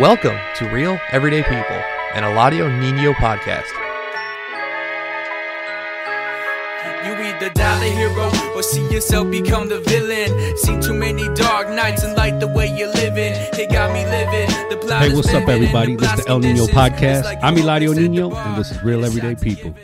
Welcome to Real Everyday People, an Eladio Nino podcast. You either die the hero or see yourself become the villain. Seen too many dark nights and like the way you're living. It got me living. The plot Hey, is what's up, everybody? the This is the blast El Nino podcast. like I'm Eladio Nino, and this is. Real Everyday Shots be People.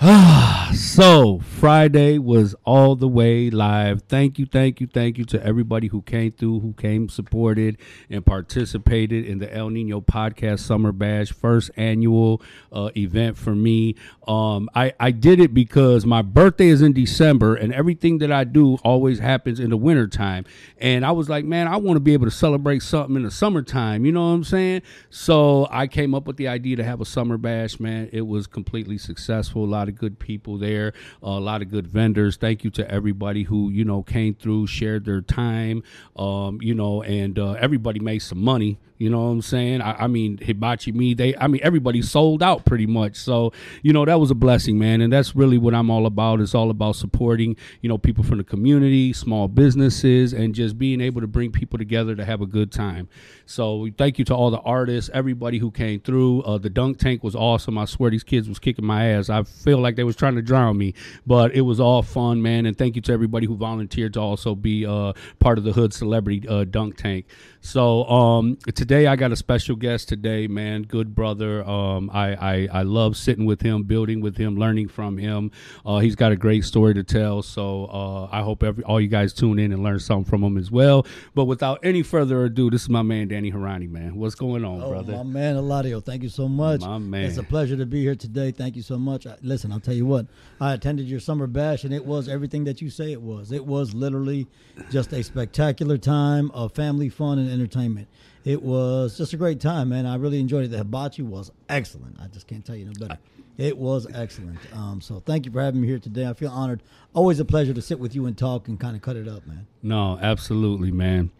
so Friday was all the way live. Thank you, thank you, thank you to everybody who came through, who came, supported, and participated in the El Nino Podcast Summer Bash, first annual uh, event for me. Um, I I did it because my birthday is in December, and everything that I do always happens in the wintertime. And I was like, man, I want to be able to celebrate something in the summertime. You know what I'm saying? So I came up with the idea to have a summer bash. Man, it was completely successful. A lot of good people there, a lot of good vendors. Thank you to everybody who you know came through, shared their time, um, you know, and uh, everybody made some money. You know what I'm saying? I, I mean, Hibachi Me, they, I mean, everybody sold out pretty much. So, you know, that was a blessing, man. And that's really what I'm all about. It's all about supporting, you know, people from the community, small businesses, and just being able to bring people together to have a good time. So, thank you to all the artists, everybody who came through. Uh, the dunk tank was awesome. I swear these kids was kicking my ass. I feel like they was trying to drown me, but it was all fun, man. And thank you to everybody who volunteered to also be uh, part of the Hood Celebrity uh, Dunk Tank. So um, today I got a special guest today, man. Good brother. Um, I, I I love sitting with him, building with him, learning from him. Uh, he's got a great story to tell. So uh, I hope every all you guys tune in and learn something from him as well. But without any further ado, this is my man Dani Hourani, man. What's going on, brother? Oh, brother? my man, Eladio, thank you so much. My man. It's a pleasure to be here today. Thank you so much. I, listen, I'll tell you what, I attended your summer bash, and it was everything that you say it was. It was literally just a spectacular time of family fun and entertainment. It was just a great time, man. I really enjoyed it. The hibachi was excellent. I just can't tell you no better. It was excellent. Um, so thank you for having me here today. I feel honored. Always a pleasure to sit with you and talk and kind of cut it up, man. No, absolutely, man.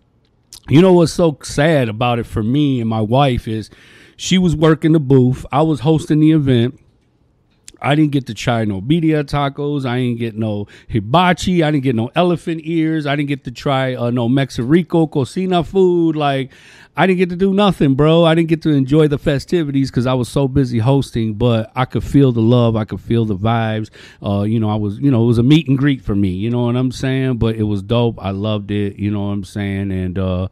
You know what's so sad about it for me and my wife is she was working the booth. I was hosting the event. I didn't get to try no birria tacos. I didn't get no hibachi. I didn't get no elephant ears. I didn't get to try uh, no Mexerico cocina food. Like, I didn't get to do nothing, bro. I didn't get to enjoy the festivities because I was so busy hosting. But I could feel the love. I could feel the vibes. Uh, you know, I was, you know, it was a meet and greet for me. You know what I'm saying? But it was dope. I loved it. You know what I'm saying? And uh,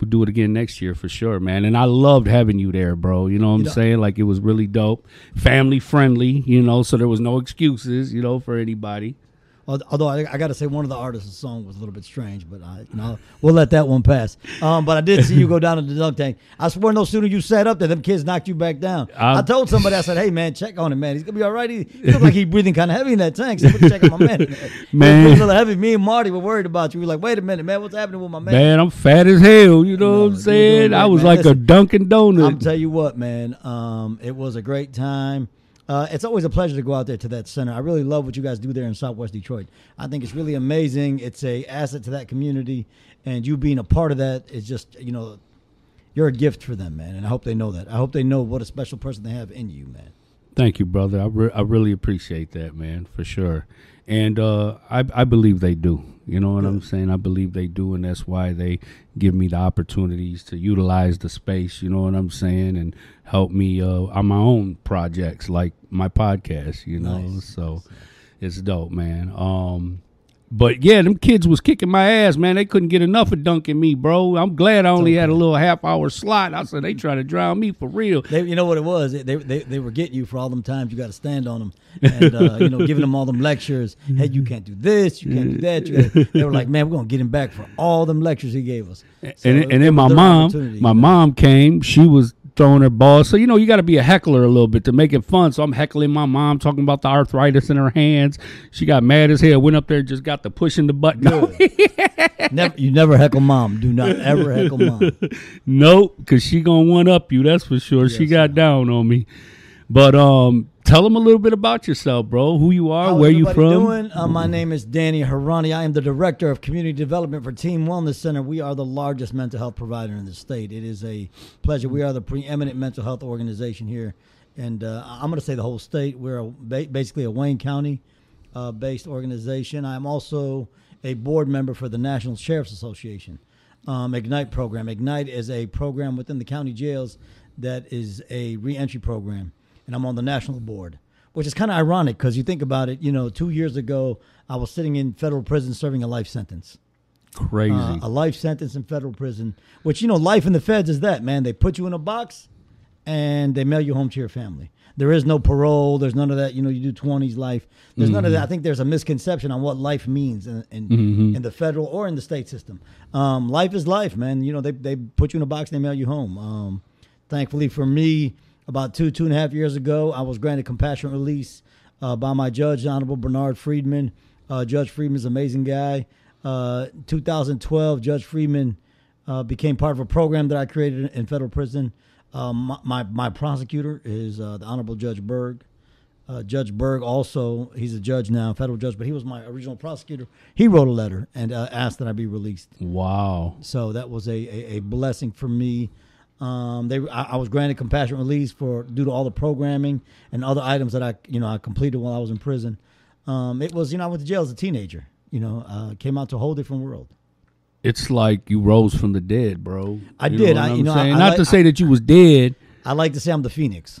we'll do it again next year for sure, man. And I loved having you there, bro. You know what I'm saying? Like it was really dope, family friendly. You know, so there was no excuses. You know, for anybody. Al- Although I, I got to say, one of the artists' song was a little bit strange, but I, you know, we'll let that one pass. Um, but I did see you go down to the dunk tank. I swear, no sooner you sat up there, them kids knocked you back down. i I'm- told somebody, I said, "Hey, man, check on him, man. He's gonna be all right. He, he looked like he's breathing kind of heavy in that tank. So check on my man. Man. he was a little heavy. Me and Marty were worried about you. We were like, wait a minute, man, what's happening with my man? Man, I'm fat as hell. You know No, what I'm saying? doing I was man. like a Dunkin' Donut. I'm tell you what, man. Um, it was a great time. Uh, it's always a pleasure to go out there to that center. I really love what you guys do there in Southwest Detroit. I think it's really amazing. It's a asset to that community, and you being a part of that is just you know, you're a gift for them, man. And I hope they know that. I hope they know what a special person they have in you, man. Thank you, brother. I, re- I really appreciate that, man, for sure. And uh, I, I believe they do. You know what I'm saying? I believe they do, and that's why they give me the opportunities to utilize the space. You know what I'm saying? And help me uh, on my own projects, like my podcast. You know, Nice. so it's dope, man. Um, but yeah, them kids was kicking my ass, man. They couldn't get enough of dunking me, bro. I'm glad I only had a little half hour slot. I said they trying to drown me for real. They, you know what it was? They, they, they were getting you for all them times you got to stand on them, and uh, you know, giving them all them lectures. Hey, you can't do this, you can't do that. You they were like, man, we're gonna get him back for all them lectures he gave us. So and, and then my mom, my mom came. She was throwing her ball. So you know, you got to be a heckler a little bit to make it fun. So I'm heckling my mom, talking about the arthritis in her hands. She got mad as hell. Went up there, just got the pushing the button. Never, you never heckle mom. Do not ever heckle mom. nope, because she gonna one up you. That's for sure. she Yes, got down on me. But um, tell them a little bit about yourself, bro. Who you are, How's where you from. Doing? Uh, my name is Dani Hourani. I am the director of community development for Team Wellness Center. We are the largest mental health provider in the state. It is a pleasure. We are the preeminent mental health organization here, and uh, I'm going to say the whole state. We're a, basically a Wayne County uh, based organization. I'm also a board member for the National Sheriff's Association. um, Ignite program. Ignite is a program within the county jails that is a reentry program, and I'm on the national board, which is kind of ironic because you think about it. You know, two years ago, I was sitting in federal prison serving a life sentence. Crazy. Uh, a life sentence in federal prison, which you know, life in the feds is that man. They put you in a box, and they mail you home to your family. There is no parole. There's none of that. You know, you do twenties life. There's none of that. I think there's a misconception on what life means in in, in the federal or in the state system. Um, life is life, man. You know, they they put you in a box. and They mail you home. Um, thankfully for me, about two two and a half years ago, I was granted compassionate release uh, by my judge, Honorable Bernard Friedman. Uh, judge Friedman's an amazing guy. Uh, 2012, Judge Friedman uh, became part of a program that I created in, federal prison. Um, my, my my prosecutor is uh, the Honorable Judge Berg. Uh, judge Berg also, he's a judge now, federal judge, but he was my original prosecutor. He wrote a letter and uh, asked that I be released. wow. So that was a, a, a blessing for me. Um, they I, I was granted compassionate release for due to all the programming and other items that I you know I completed while I was in prison. Um, it was you know I went to jail as a teenager. You know, uh, came out to a whole different world. It's like you rose from the dead, bro. I You did. know I- you know, I- I Not like- to say that you was dead. I like to say I'm the phoenix.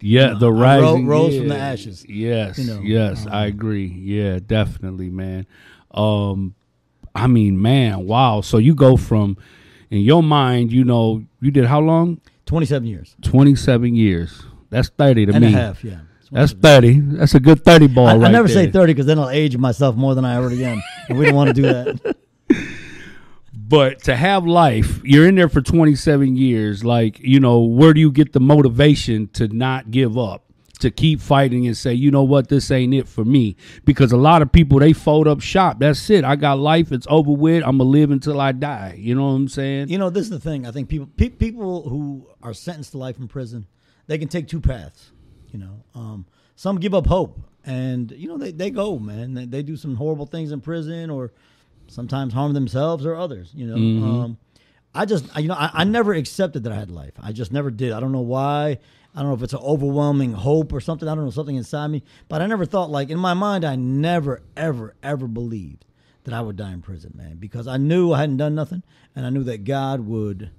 Yeah, the I ro- rising rose yeah. from the ashes. Yes, You know, yes, I um, agree. Yeah, definitely, man. Um, I mean, man, wow. So you go from, in your mind, you know, you did how long? 27 years Twenty seven years. That's thirty to and me. And a half. Yeah. That's thirty. That's a good thirty ball I, right I never say 30 because then I'll age myself more than I already am, and we don't want to do that. But to have life, you're in there for 27 years. Like, you know, where do you get the motivation to not give up, to keep fighting and say, you know what, this ain't it for me? Because a lot of people, they fold up shop. That's it. I got life. It's over with. I'm going to live until I die. You know what I'm saying? You know, this is the thing. I think people pe- people who are sentenced to life in prison, they can take two paths. You know, um, some give up hope, and you know they, they go, man. They, they do some horrible things in prison, or sometimes harm themselves or others. You know, um, I just you know I, I never accepted that I had life. I just never did. I don't know why. I don't know if it's an overwhelming hope or something. I don't know something inside me, but I never thought like in my mind. I never ever ever believed that I would die in prison, man, because I knew I hadn't done nothing, and I knew that God would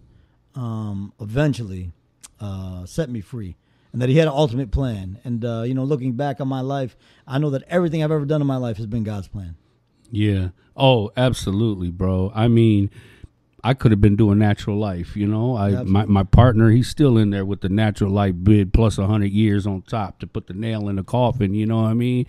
um, eventually uh, set me free, and that He had an ultimate plan. And uh, you know, looking back on my life, I know that everything I've ever done in my life has been God's plan. Yeah. Oh, absolutely, bro. I mean, I could have been doing natural life, you know. I my, Absolutely. my partner, he's still in there with the natural life bid plus a hundred years on top to put the nail in the coffin, you know what I mean?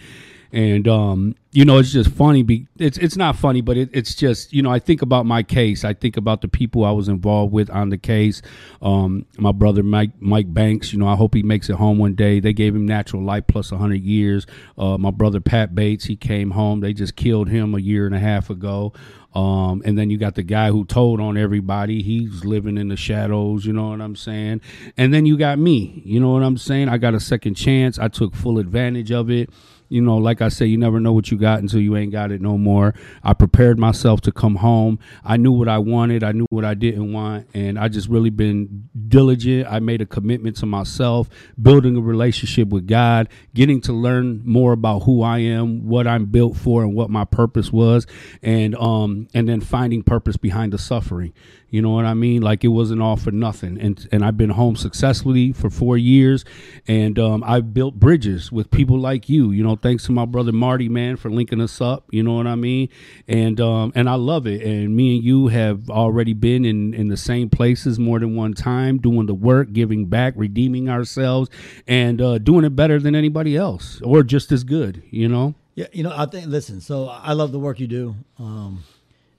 And um, you know, it's just funny. Be it's it's not funny, but it, it's just you know, I think about my case. I think about the people I was involved with on the case. Um, my brother Mike Mike Banks. You know, I hope he makes it home one day. They gave him natural life plus a hundred years. Uh, my brother Pat Bates, he came home. They just killed him a year and a half ago. Um, and then you got the guy who told on everybody. He's living in the shadows, you know what I'm saying? And then you got me, you know what I'm saying? I got a second chance. I took full advantage of it. You know, like I say, you never know what you got until you ain't got it no more. I prepared myself to come home. I knew what I wanted. I knew what I didn't want. And I just really been diligent. I made a commitment to myself, building a relationship with God, getting to learn more about who I am, what I'm built for, and what my purpose was. And, um, and then finding purpose behind the suffering. You know what I mean? Like it wasn't all for nothing. And and I've been home successfully for four years, and um, I've built bridges with people like you. You know, thanks to my brother Marty, man, for linking us up. You know what I mean? And um, and I love it. And me and you have already been in in the same places more than one time, doing the work, giving back, redeeming ourselves, and uh, doing it better than anybody else, or just as good. You know? Yeah, you know, I think. Listen, so I love the work you do. Um,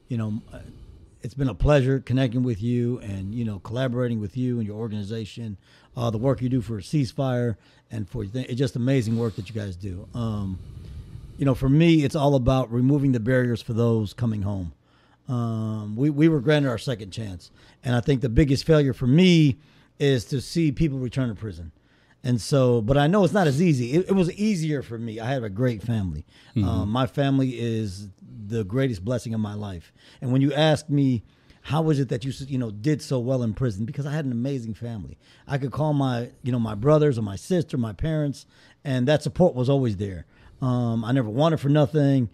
you know, it's been a pleasure connecting with you and you know collaborating with you and your organization. Uh, the work you do for Ceasefire and for it's just amazing work that you guys do. Um, you know, for me, it's all about removing the barriers for those coming home. Um, we we were granted our second chance, and I think the biggest failure for me is to see people return to prison. And so, but I know it's not as easy. It, it was easier for me. I have a great family. Um, my family is the greatest blessing of my life. And when you ask me, how was it that you you know did so well in prison? Because I had an amazing family. I could call my you know my brothers or my sister, my parents, and that support was always there. Um, I never wanted for nothing.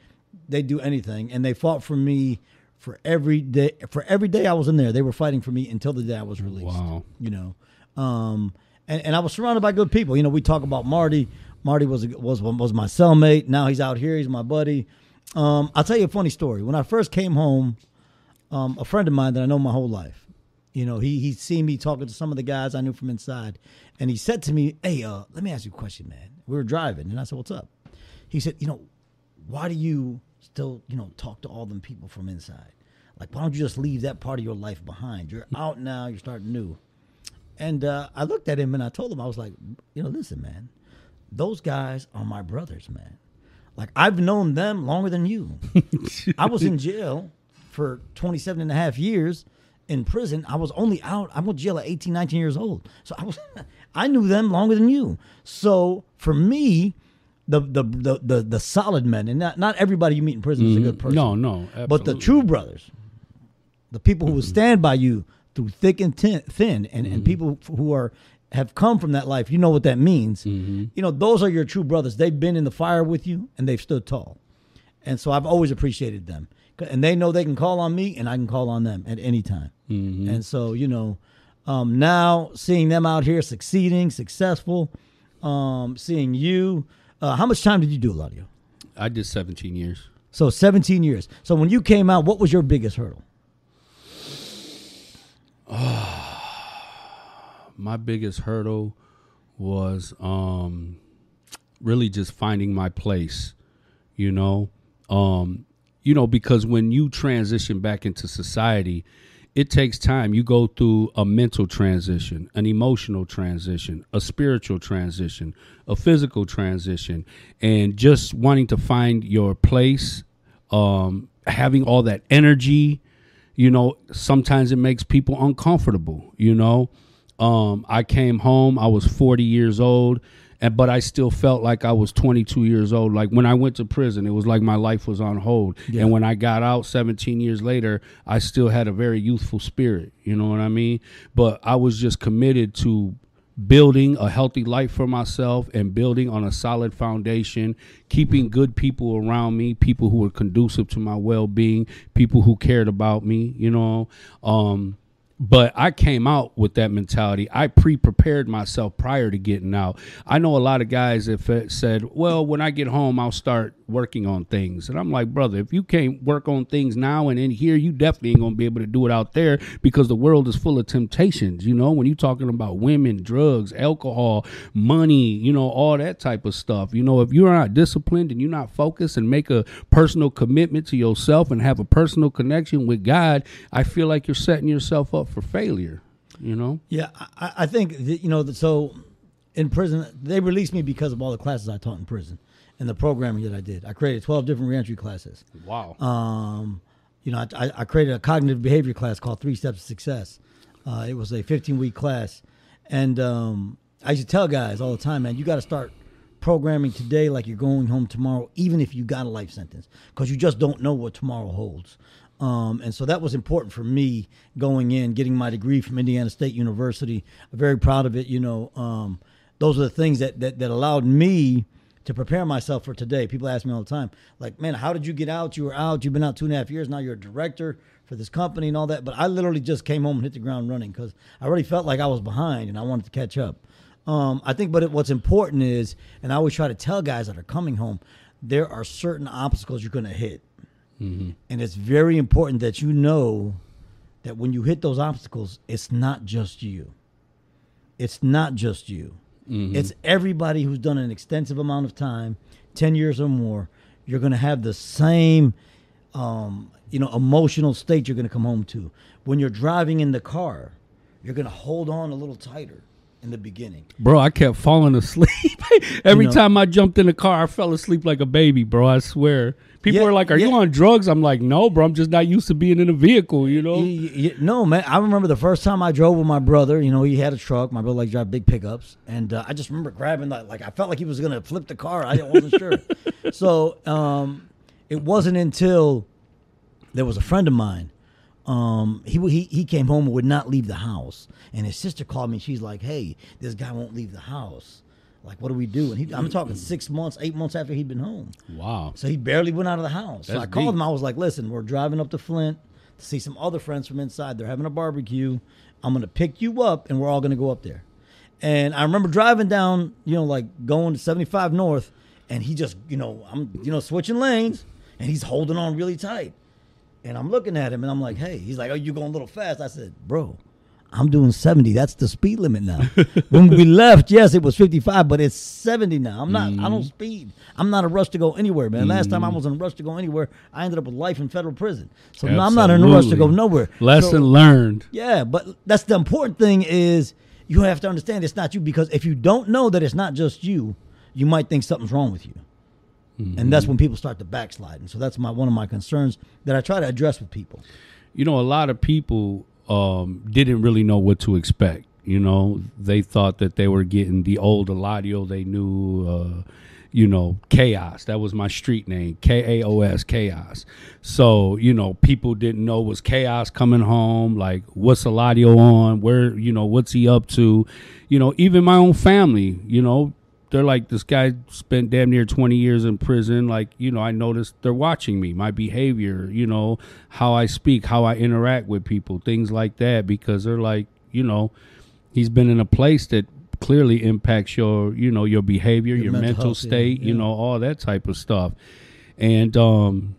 They'd do anything, and they fought for me for every day. For every day I was in there, they were fighting for me until the day I was released. Wow. You know, um, and, and I was surrounded by good people. You know, we talk about Marty. Marty was was was my cellmate. Now he's out here. He's my buddy. Um, I'll tell you a funny story. When I first came home, um, a friend of mine that I know my whole life, you know, he he seen me talking to some of the guys I knew from inside, and he said to me, "Hey, uh, let me ask you a question, man." We were driving, and I said, "What's up?" He said, "You know, why do you still, you know, talk to all them people from inside? Like, why don't you just leave that part of your life behind? You're out now. You're starting new." And uh, I looked at him and I told him, I was like, you know, listen, man, those guys are my brothers, man. Like, I've known them longer than you. I was in jail for 27 and a half years in prison. I was only out, I went to jail at 18, 19 years old. So I was, I knew them longer than you. So for me, the, the, the, the, the solid men, and not, not everybody you meet in prison is a mm-hmm. good person. No, no, But the true brothers, the people who will mm-hmm. stand by you through thick and thin, thin and, and mm-hmm. people who are have come from that life, you know what that means. You know, those are your true brothers. They've been in the fire with you and they've stood tall. And so I've always appreciated them. And they know they can call on me and I can call on them at any time. And so, you know, um, now seeing them out here succeeding, successful, um, seeing you. Uh, how much time did you do, Eladio? I did 17 years. So 17 years. So when you came out, what was your biggest hurdle? My biggest hurdle was um really just finding my place you know? Um you know because when you transition back into society it takes time. You go through a mental transition an emotional transition a spiritual transition a physical transition and just wanting to find your place um having all that energy you know sometimes it makes people uncomfortable you know um, I came home. I was 40 years old, and but I still felt like I was 22 years old. Like when I went to prison, it was like my life was on hold. And when I got out 17 years later, I still had a very youthful spirit. You know what I mean? But I was just committed to building a healthy life for myself and building on a solid foundation, keeping good people around me, people who were conducive to my well-being, people who cared about me, you know. Um but I came out with that mentality. I pre-prepared myself prior to getting out. I know a lot of guys that said, "Well, when I get home, I'll start working on things." And I'm like, "Brother, if you can't work on things now and in here, you definitely ain't gonna be able to do it out there because the world is full of temptations. You know, when you're talking about women, drugs, alcohol, money, you know, all that type of stuff. You know, if you're not disciplined and you're not focused and make a personal commitment to yourself and have a personal connection with God, I feel like you're setting yourself up for failure. You know." Yeah, I, I think you know. So in prison, they released me because of all the classes I taught in prison and the programming that I did. I created twelve different reentry classes. Wow. Um, you know, I, I- I created a cognitive behavior class called Three Steps to Success. Uh, it was a 15 week class, and um, I used to tell guys all the time, man, you got to start programming today like you're going home tomorrow, even if you got a life sentence, because you just don't know what tomorrow holds. Um, and so that was important for me going in, getting my degree from Indiana State University. I'm very proud of it. You know, um, those are the things that, that, that allowed me to prepare myself for today. People ask me all the time, like, man, how did you get out? You were out, you've been out two and a half years. Now you're a director for this company and all that. But I literally just came home and hit the ground running because I already felt like I was behind and I wanted to catch up. Um, I think, but it, what's important is, and I always try to tell guys that are coming home, there are certain obstacles you're going to hit. And it's very important that you know that when you hit those obstacles, it's not just you. It's not just you. It's everybody who's done an extensive amount of time, 10 years or more. You're going to have the same, um, you know, emotional state you're going to come home to. When you're driving in the car, you're going to hold on a little tighter in the beginning. Bro, I kept falling asleep. Every know- time I jumped in the car, I fell asleep like a baby, bro. I swear. People Yeah, are like, Are you on drugs? I'm like, No, bro. I'm just not used to being in a vehicle, you know? Y- y- y- no, man. I remember the first time I drove with my brother. You know, he had a truck. My brother likes to drive big pickups, and uh, I just remember grabbing that. Like I felt like he was gonna flip the car. I wasn't sure. So um, it wasn't until there was a friend of mine. Um, he, he he came home and would not leave the house, and his sister called me. She's like, "Hey, this guy won't leave the house. Like, what do we do?" And he, I'm talking six months, eight months after he'd been home. Wow. So he barely went out of the house. so That's I called deep. him. I was like, listen, we're driving up to Flint. to see some other friends from inside. They're having a barbecue. I'm gonna pick you up, and we're all gonna go up there. And I remember driving down, you know, like going to 75 North, and he just, you know, I'm, you know, switching lanes, and he's holding on really tight. And I'm looking at him, and I'm like, hey, he's like, oh, you going a little fast? I said, bro, I'm doing 70. That's the speed limit now. when we left, yes, it was 55, but it's 70 now. I'm not, I don't mm-hmm. speed. I'm not in a rush to go anywhere, man. Last time I mm-hmm. was in a rush to go anywhere, I ended up with life in federal prison. So now I'm not in a rush to go nowhere. Lesson So- learned. yeah, but that's the important thing is you have to understand it's not you because if you don't know that it's not just you, you might think something's wrong with you. And that's when people start to backslide. And so that's my one of my concerns that I try to address with people. you know, a lot of people um, didn't really know what to expect. You know, they thought that they were getting the old Eladio they knew. Uh, you know, chaos. That was my street name, K A O S, chaos. So you know, people didn't know was chaos coming home. Like, what's Eladio on? Where you know, what's he up to? You know, even my own family. You know, they're like this guy spent damn near 20 years in prison. Like you know i noticed they're watching me my behavior you know how i speak how i interact with people things like that because they're like you know he's been in a place that clearly impacts your you know your behavior your, Your mental mental, health, yeah, state you know all that type of stuff. And um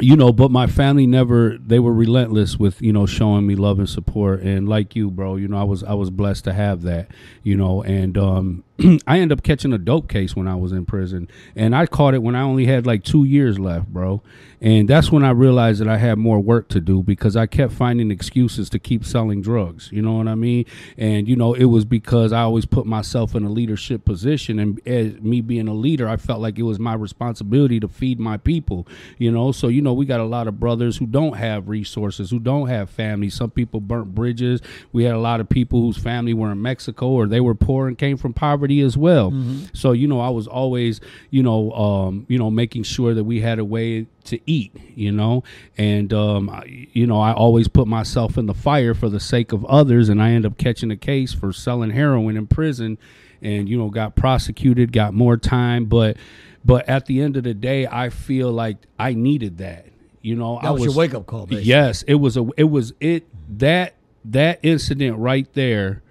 you know but my family never they were relentless with you know showing me love and support. And like you bro you know i was i was blessed to have that you know and um i ended up catching a dope case when i was in prison and i caught it when i only had like two years left bro. And that's when i realized that i had more work to do because i kept finding excuses to keep selling drugs you know what i mean? And you know it was because i always put myself in a leadership position and as me being a leader i felt like it was my responsibility to feed my people you know? So you know we got a lot of brothers who don't have resources who don't have family. Some people burnt bridges. We had a lot of people whose family were in mexico or they were poor and came from poverty as well. So you know i was always you know um you know making sure that we had a way to eat you know? And um I, you know i always put myself in the fire for the sake of others and i end up catching a case for selling heroin in prison and you know got prosecuted got more time. But but at the end of the day i feel like i needed that you know? That i was, your wake up call, basically. yes it was a it was it that that incident right there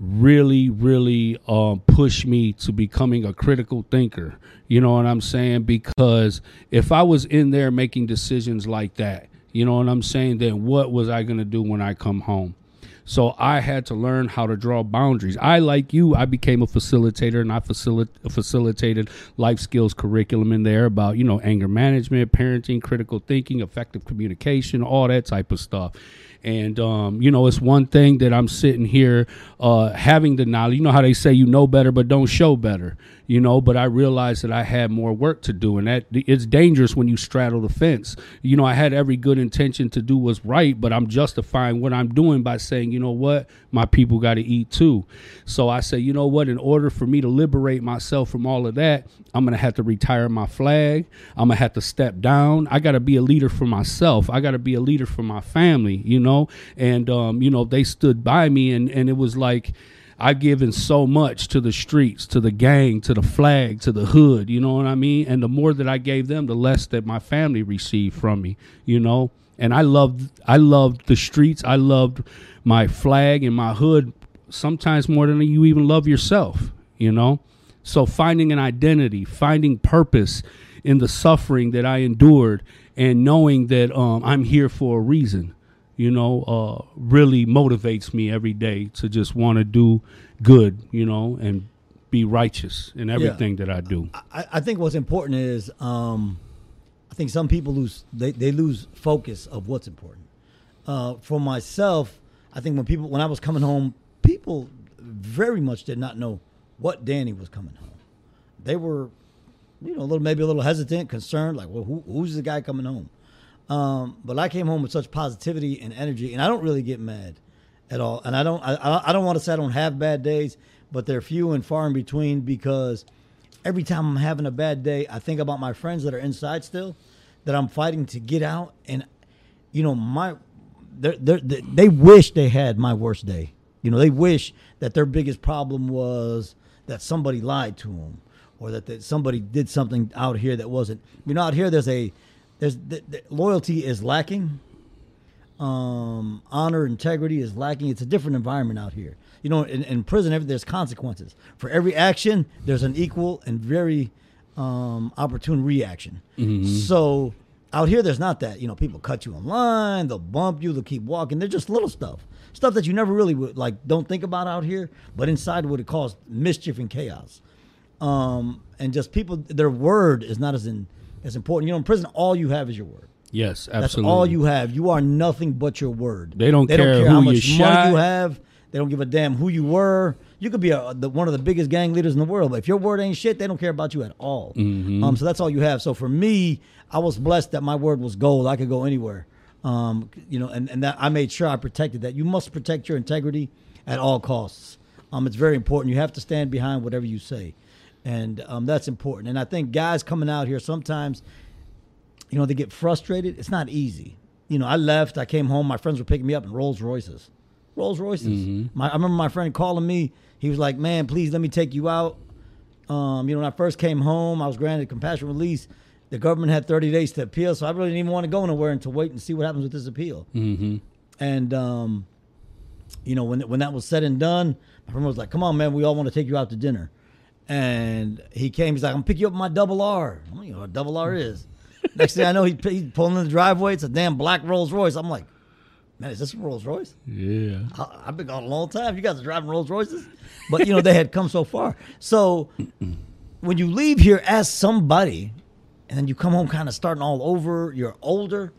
really really um pushed me to becoming a critical thinker you know what i'm saying because if i was in there making decisions like that you know what i'm saying then what was i going to do when i come home so I had to learn how to draw boundaries. I, like you, I became a facilitator and I facilit- facilitated life skills curriculum in there about, you know, anger management, parenting, critical thinking, effective communication, all that type of stuff. And, um, you know, it's one thing that I'm sitting here uh, having the knowledge. You know how they say you know better, but don't show better, you know, but I realized that I had more work to do. And that it's dangerous when you straddle the fence. You know, I had every good intention to do what's right, but I'm justifying what I'm doing by saying, you know what, my people got to eat too. So I say, you know what, in order for me to liberate myself from all of that, I'm going to have to retire my flag. I'm going to have to step down. I got to be a leader for myself. I got to be a leader for my family, you know? And, um, you know, they stood by me and, and it was like, I've given so much to the streets, to the gang, to the flag, to the hood, you know what I mean? And the more that I gave them, the less that my family received from me, you know? And I loved I loved the streets. I loved my flag and my hood sometimes more than you even love yourself, you know? So finding an identity, finding purpose in the suffering that I endured and knowing that um, I'm here for a reason you know, uh, really motivates me every day to just want to do good, you know, and be righteous in everything that I do. I, I think what's important is um, I think some people lose they, they lose focus of what's important. Uh, for myself, I think when people when I was coming home, people very much did not know what Dani was coming home. They were, you know, a little maybe a little hesitant, concerned, like, well, who, who's the guy coming home? Um, but I came home with such positivity and energy, and I don't really get mad at all. And I don't, I- I, don't want to say I don't have bad days, but they're few and far in between because every time I'm having a bad day, I think about my friends that are inside still, that I'm fighting to get out, and you know, my, they're, they're, they they wish they had my worst day. You know, they wish that their biggest problem was that somebody lied to them, or that, that somebody did something out here that wasn't. You know, out here there's a there's the, the, loyalty is lacking um, honor, integrity is lacking. It's a different environment out here. You know, in, in prison, every, there's consequences for every action. There's an equal and very um, opportune reaction. So out here, there's not that. You know, people cut you in line, they'll bump you, they'll keep walking. They're just little stuff, stuff that you never really would like don't think about out here, but inside would it cause mischief and chaos. Um, and just people, their word is not as in as important. You know, in prison, all you have is your word. Yes, absolutely. That's all you have. You are nothing but your word. They don't they don't care care how who you much money shot. you have. They don't give a damn who you were. You could be a, the, one of the biggest gang leaders in the world, but if your word ain't shit, they don't care about you at all. Mm-hmm. Um, so that's all you have. So for me, I was blessed that my word was gold. I could go anywhere. Um, you know, and, and that I made sure I protected that. You must protect your integrity at all costs. Um, it's very important. You have to stand behind whatever you say, and um, that's important. And I think guys coming out here sometimes you know, they get frustrated. It's not easy. You know, I left, I came home, my friends were picking me up in Rolls Royces. Rolls Royces. My, I remember my friend calling me. He was like, "Man, please let me take you out." Um, you know, when I first came home, I was granted compassion release. The government had 30 days to appeal, so I really didn't even want to go nowhere until wait and see what happens with this appeal. Mm-hmm. And um, you know, when when that was said and done, my friend was like, "Come on, man, we all want to take you out to dinner." And he came. He's like, "I'm gonna pick you up my double R." I don't even know what a double R is. Next thing I know, he, he's pulling in the driveway. It's a damn black Rolls Royce. I'm like, "Man, is this a Rolls Royce?" Yeah. I, I've been gone a long time. You guys are driving Rolls Royces, but you know they had come so far. So when you leave here as somebody, and then you come home kind of starting all over, you're older.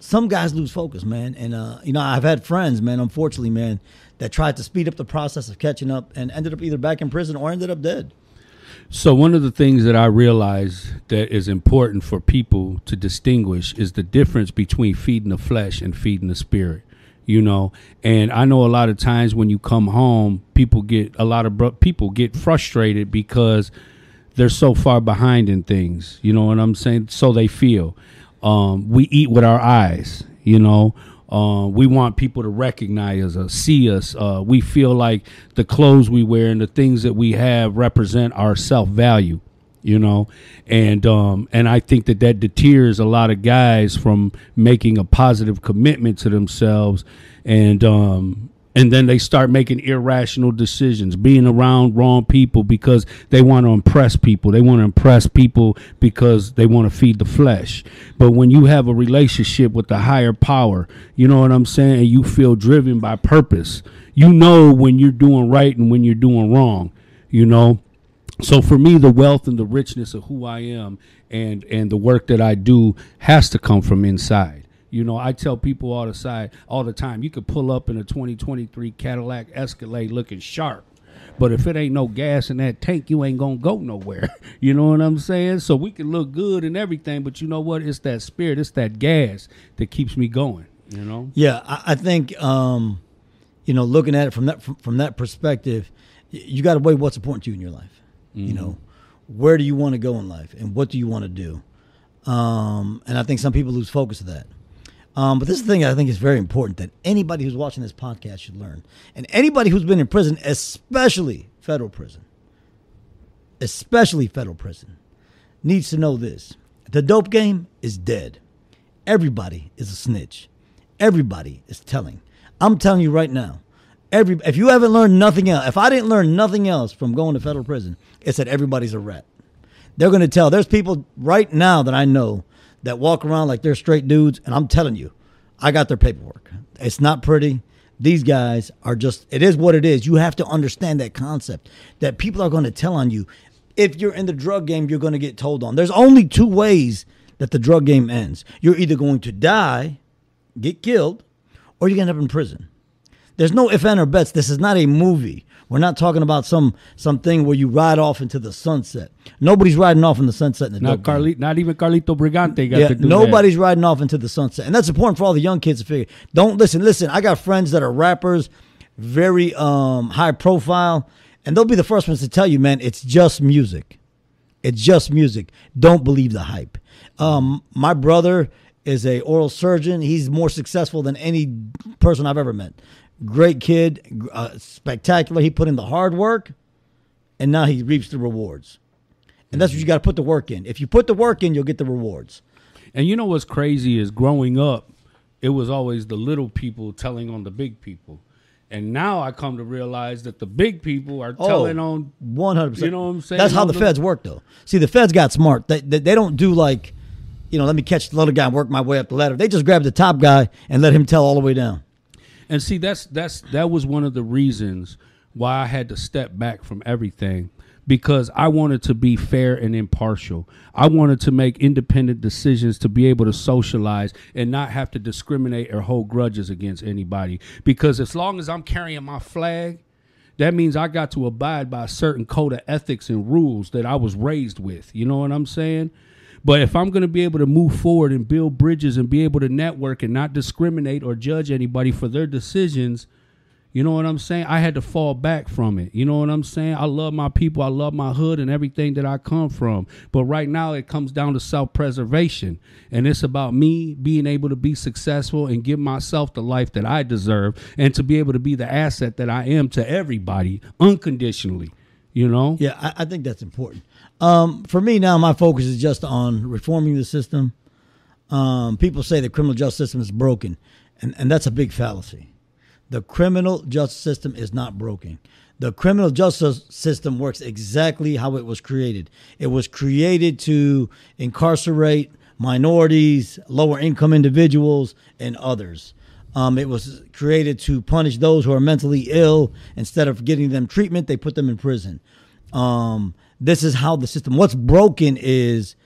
Some guys lose focus, man. And uh, you know, I've had friends, man. Unfortunately, man, that tried to speed up the process of catching up and ended up either back in prison or ended up dead. So one of the things that I realize that is important for people to distinguish is the difference between feeding the flesh and feeding the spirit. You know, and I know a lot of times when you come home, people get a lot of people get frustrated because they're so far behind in things. You know what I'm saying? So they feel. Um, we eat with our eyes. You know, uh, we want people to recognize us, see us. Uh, we feel like the clothes we wear and the things that we have represent our self value. You know, and um, and I think that that deters a lot of guys from making a positive commitment to themselves, and um, and then they start making irrational decisions, being around wrong people because they want to impress people. They want to impress people because they want to feed the flesh. But when you have a relationship with the higher power, you know what I'm saying, and you feel driven by purpose, you know when you're doing right and when you're doing wrong, you know. So for me, the wealth and the richness of who I am and and the work that I do has to come from inside. You know, I tell people all the side all the time, you could pull up in a 2023 Cadillac Escalade looking sharp. But if it ain't no gas in that tank, you ain't gonna go nowhere. You know what I'm saying? So we can look good and everything, but you know what? It's that spirit, it's that gas that keeps me going. You know? Yeah, I, I think um, you know, looking at it from that from, from that perspective, you got to weigh what's important to you in your life. You know, where do you want to go in life, and what do you want to do? Um, and I think some people lose focus of that. Um, but this is the thing I think is very important that anybody who's watching this podcast should learn, and anybody who's been in prison, especially federal prison, especially federal prison, needs to know this: the dope game is dead. Everybody is a snitch. Everybody is telling. I'm telling you right now. Every if you haven't learned nothing else, if I didn't learn nothing else from going to federal prison, it's that everybody's a rat. They're going to tell. There's people right now that I know that walk around like they're straight dudes, and I'm telling you, I got their paperwork. It's not pretty. These guys are just. It is what it is. You have to understand that concept that people are going to tell on you. If you're in the drug game, you're going to get told on. There's only two ways that the drug game ends. You're either going to die, get killed, or you're going to end up in prison. There's no if and or bets. This is not a movie. We're not talking about some something where you ride off into the sunset. Nobody's riding off in the sunset in the Not dope game. Not even Carlito Brigante got Yeah, to do that. nobody's riding off into the sunset, and that's important for all the young kids to figure. Don't listen. Listen, I got friends that are rappers, very um, high profile, and they'll be the first ones to tell you, man, it's just music. It's just music. Don't believe the hype. Um, my brother is a oral surgeon. He's more successful than any person I've ever met. Great kid, uh, spectacular. He put in the hard work, and now he reaps the rewards. And that's what you got to put the work in. If you put the work in, you'll get the rewards. And you know what's crazy is growing up, it was always the little people telling on the big people. And now I come to realize that the big people are telling on one hundred percent. You know what I'm saying? That's how the the- feds work, though. See, the feds got smart. They, they they don't do like, you know, let me catch the little guy and work my way up the ladder. They just grab the top guy and let him tell all the way down. And see, that's that's that was one of the reasons why I had to step back from everything because I wanted to be fair and impartial. I wanted to make independent decisions to be able to socialize and not have to discriminate or hold grudges against anybody. Because as long as I'm carrying my flag, that means I got to abide by a certain code of ethics and rules that I was raised with. You know what I'm saying? But if I'm going to be able to move forward and build bridges and be able to network and not discriminate or judge anybody for their decisions, you know what I'm saying? I had to fall back from it. You know what I'm saying? I love my people. I love my hood and everything that I come from. But right now, it comes down to self preservation. And it's about me being able to be successful and give myself the life that I deserve and to be able to be the asset that I am to everybody unconditionally. You know? Yeah, I, I think that's important. Um, for me now, my focus is just on reforming the system. Um, people say the criminal justice system is broken, and, and that's a big fallacy. The criminal justice system is not broken. The criminal justice system works exactly how it was created. It was created to incarcerate minorities, lower income individuals, and others. Um, it was created to punish those who are mentally ill. Instead of getting them treatment, they put them in prison. Um, this is how the system. What's broken is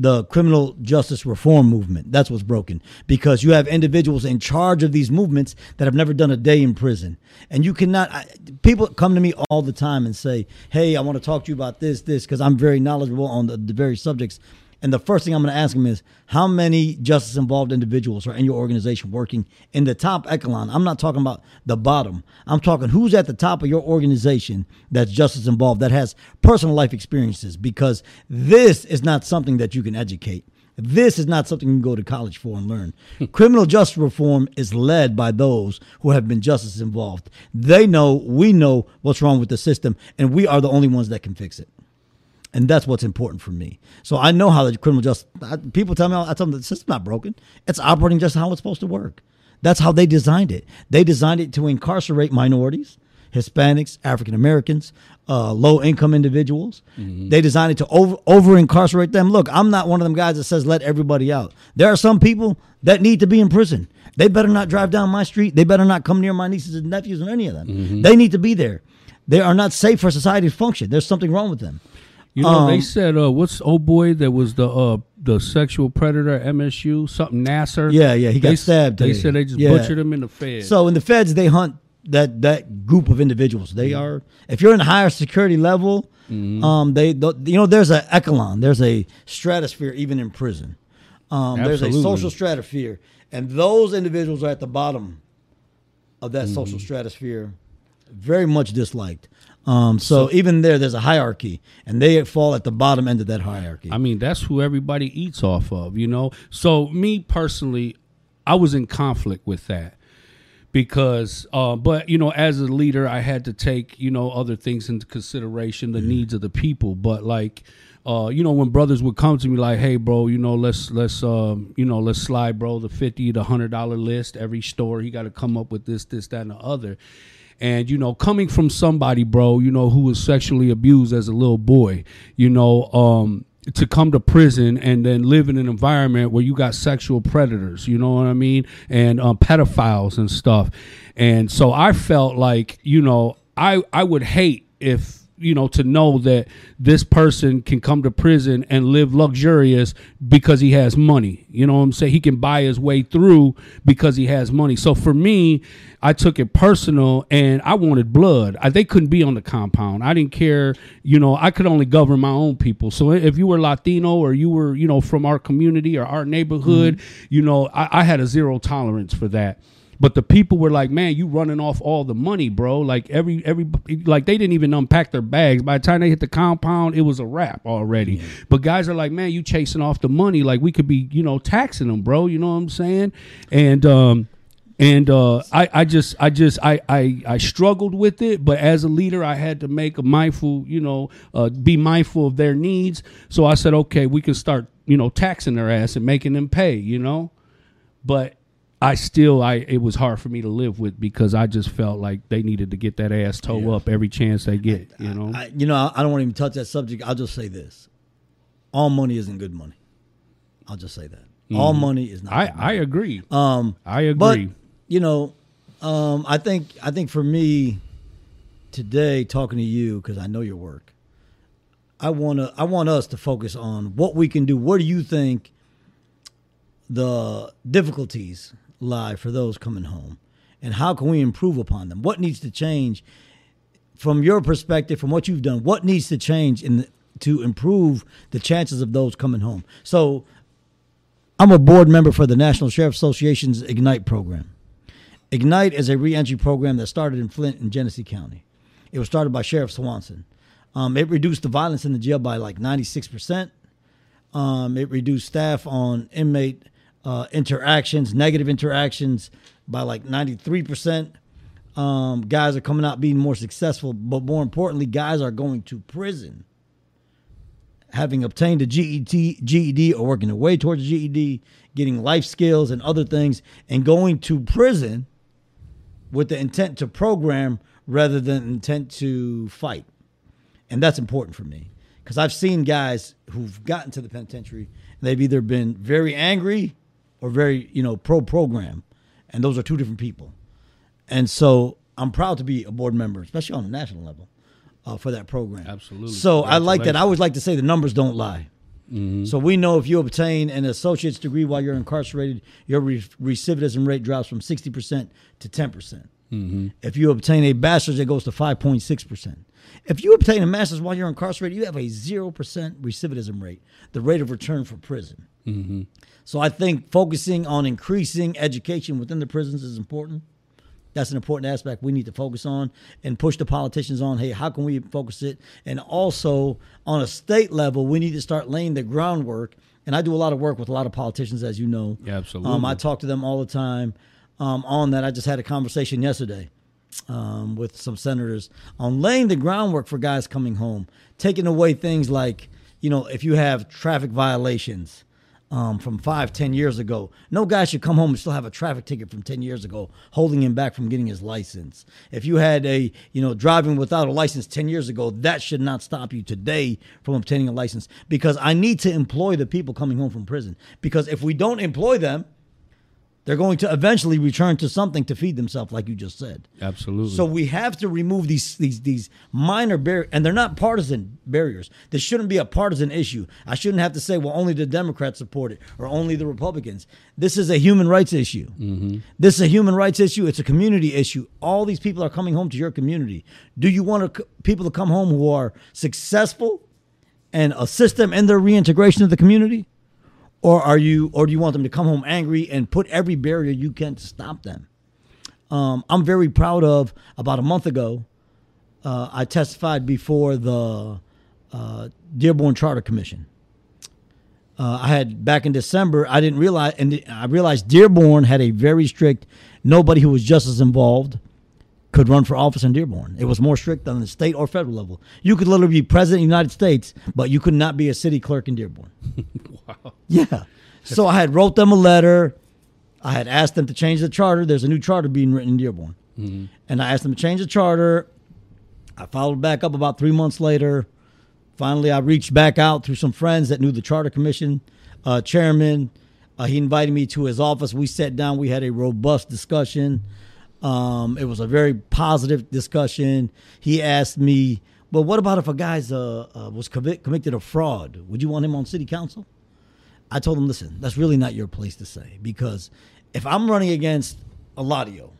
the criminal justice reform movement. That's what's broken because you have individuals in charge of these movements that have never done a day in prison. And you cannot, I, people come to me all the time and say, Hey, I want to talk to you about this, this, because I'm very knowledgeable on the, the various subjects. And the first thing I'm going to ask him is, how many justice involved individuals are in your organization working in the top echelon? I'm not talking about the bottom. I'm talking who's at the top of your organization that's justice involved, that has personal life experiences, because this is not something that you can educate. This is not something you can go to college for and learn. Hmm. Criminal justice reform is led by those who have been justice involved. They know, we know what's wrong with the system, and we are the only ones that can fix it. And that's what's important for me. So I know how the criminal justice. I, people tell me, I tell them the system's not broken. It's operating just how it's supposed to work. That's how they designed it. They designed it to incarcerate minorities, Hispanics, African Americans, uh, low income individuals. They designed it to over over incarcerate them. Look, I'm not one of them guys that says let everybody out. There are some people that need to be in prison. They better not drive down my street. They better not come near my nieces and nephews or any of them. They need to be there. They are not safe for society to function. There's something wrong with them. You know, they Um, said, uh, what's old boy that was the uh, the sexual predator at MSU? Something Nassar. Yeah, yeah, he got They stabbed They said they just Yeah. butchered him in the Fed. So in the feds, they hunt that that group of individuals. They Mm-hmm. are if you're in a higher security level, um, they you know there's a echelon, there's a stratosphere even in prison. Um, there's a social stratosphere, and those individuals are at the bottom of that social Mm-hmm. stratosphere, very much disliked. Um, so, even there, there's a hierarchy, and they fall at the bottom end of that hierarchy. I mean, that's who everybody eats off of, you know. So me personally, I was in conflict with that because, uh, but you know, as a leader, I had to take you know other things into consideration, the needs of the people. But like, uh, you know, when brothers would come to me like, "Hey, bro, you know, let's let's um, you know, let's slide, bro, the fifty to hundred dollar list every store. He got to come up with this, this, that, and the other." And you know, coming from somebody, bro, you know, who was sexually abused as a little boy, you know, um, to come to prison and then live in an environment where you got sexual predators, you know what I mean, and um, pedophiles and stuff. And so I felt like, you know, I I would hate if you know to know that this person can come to prison and live luxurious because he has money. You know what i'm saying? He can buy his way through because he has money. So for me i took it personal and i wanted blood. I, they couldn't be on the compound. I didn't care you know i could only govern my own people. So if you were latino or you were you know from our community or our neighborhood mm-hmm. you know I, I had a zero tolerance for that but the people were like, "Man, you running off all the money, bro!" Like every every like they didn't even unpack their bags. By the time they hit the compound, it was a wrap already. But guys are like, "Man, you chasing off the money? Like we could be, you know, taxing them, bro." You know what I'm saying? And um, and uh, I, I just, I just, I, I, I struggled with it. But as a leader, I had to make a mindful, you know, uh, be mindful of their needs. So I said, okay, we can start, you know, taxing their ass and making them pay, you know. But I still I it was hard for me to live with because I just felt like they needed to get that ass toe up every chance they get. You know, I, you know, I, I don't want to even touch that subject. I'll just say this: all money isn't good money. I'll just say that all money is not. Mm-hmm. I good I agree. um, I agree. but you know, um, I think I think for me today, talking to you because I know your work, I want to I want us to focus on what we can do. What do you think the difficulties lie for those coming home, and how can we improve upon them? What needs to change from your perspective, from what you've done? What needs to change in the, to improve the chances of those coming home? So, I'm a board member for the National Sheriff Association's Ignite program. Ignite is a reentry program that started in Flint and Genesee County. It was started by Sheriff Swanson. Um, it reduced the violence in the jail by like 96%. Um, it reduced staff on inmate uh, interactions, negative interactions by like 93%. Um, guys are coming out being more successful, but more importantly, guys are going to prison having obtained a GED, GED or working their way towards a GED, getting life skills and other things, and going to prison with the intent to program rather than intent to fight. And that's important for me because I've seen guys who've gotten to the penitentiary and they've either been very angry or very, you know, pro program. And those are two different people. And so I'm proud to be a board member, especially on a national level, uh, for that program. Absolutely. So I like that. I always like to say the numbers don't lie. So we know if you obtain an associate's degree while you're incarcerated, your re- recidivism rate drops from 60% to 10%. percent If you obtain a bachelor's, it goes to 5.6%. If you obtain a master's while you're incarcerated, you have a 0% recidivism rate, the rate of return for prison. So I think focusing on increasing education within the prisons is important. That's an important aspect we need to focus on and push the politicians on. Hey, how can we focus it? And also on a state level, we need to start laying the groundwork. And I do a lot of work with a lot of politicians, as you know. Yeah, absolutely. Um, I talk to them all the time um, on that. I just had a conversation yesterday um, with some senators on laying the groundwork for guys coming home, taking away things like, you know, if you have traffic violations um, from five, ten years ago, no guy should come home and still have a traffic ticket from ten years ago, holding him back from getting his license. If you had a, you know, driving without a license ten years ago, that should not stop you today from obtaining a license. Because I need to employ the people coming home from prison. Because if we don't employ them, they're going to eventually return to something to feed themselves, like you just said. Absolutely. So we have to remove these these these minor barriers, and they're not partisan barriers. This shouldn't be a partisan issue. I shouldn't have to say, well, only the Democrats support it or only the Republicans. This is a human rights issue. Mm-hmm. This is a human rights issue. It's a community issue. All these people are coming home to your community. Do you want to, people to come home who are successful and assist them in their reintegration of the community? Or are you, or do you want them to come home angry and put every barrier you can to stop them? um, I'm very proud of. About a month ago, uh, I testified before the uh, Dearborn Charter Commission. Uh, I had back in December. I didn't realize, and I realized Dearborn had a very strict. Nobody who was just as involved could run for office in Dearborn. It was more strict than the state or federal level. You could literally be president of the United States, but you could not be a city clerk in Dearborn. wow. Yeah. So I had wrote them a letter. I had asked them to change the charter. There's a new charter being written in Dearborn. And I asked them to change the charter. I followed back up about three months later. Finally, I reached back out through some friends that knew the charter commission uh, chairman. Uh, he invited me to his office. We sat down. We had a robust discussion. Um, it was a very positive discussion. He asked me, "Well, what about if a guy's uh, uh, was convic- convicted of fraud? Would you want him on city council?" I told him, listen, that's really not your place to say because if I'm running against Eladio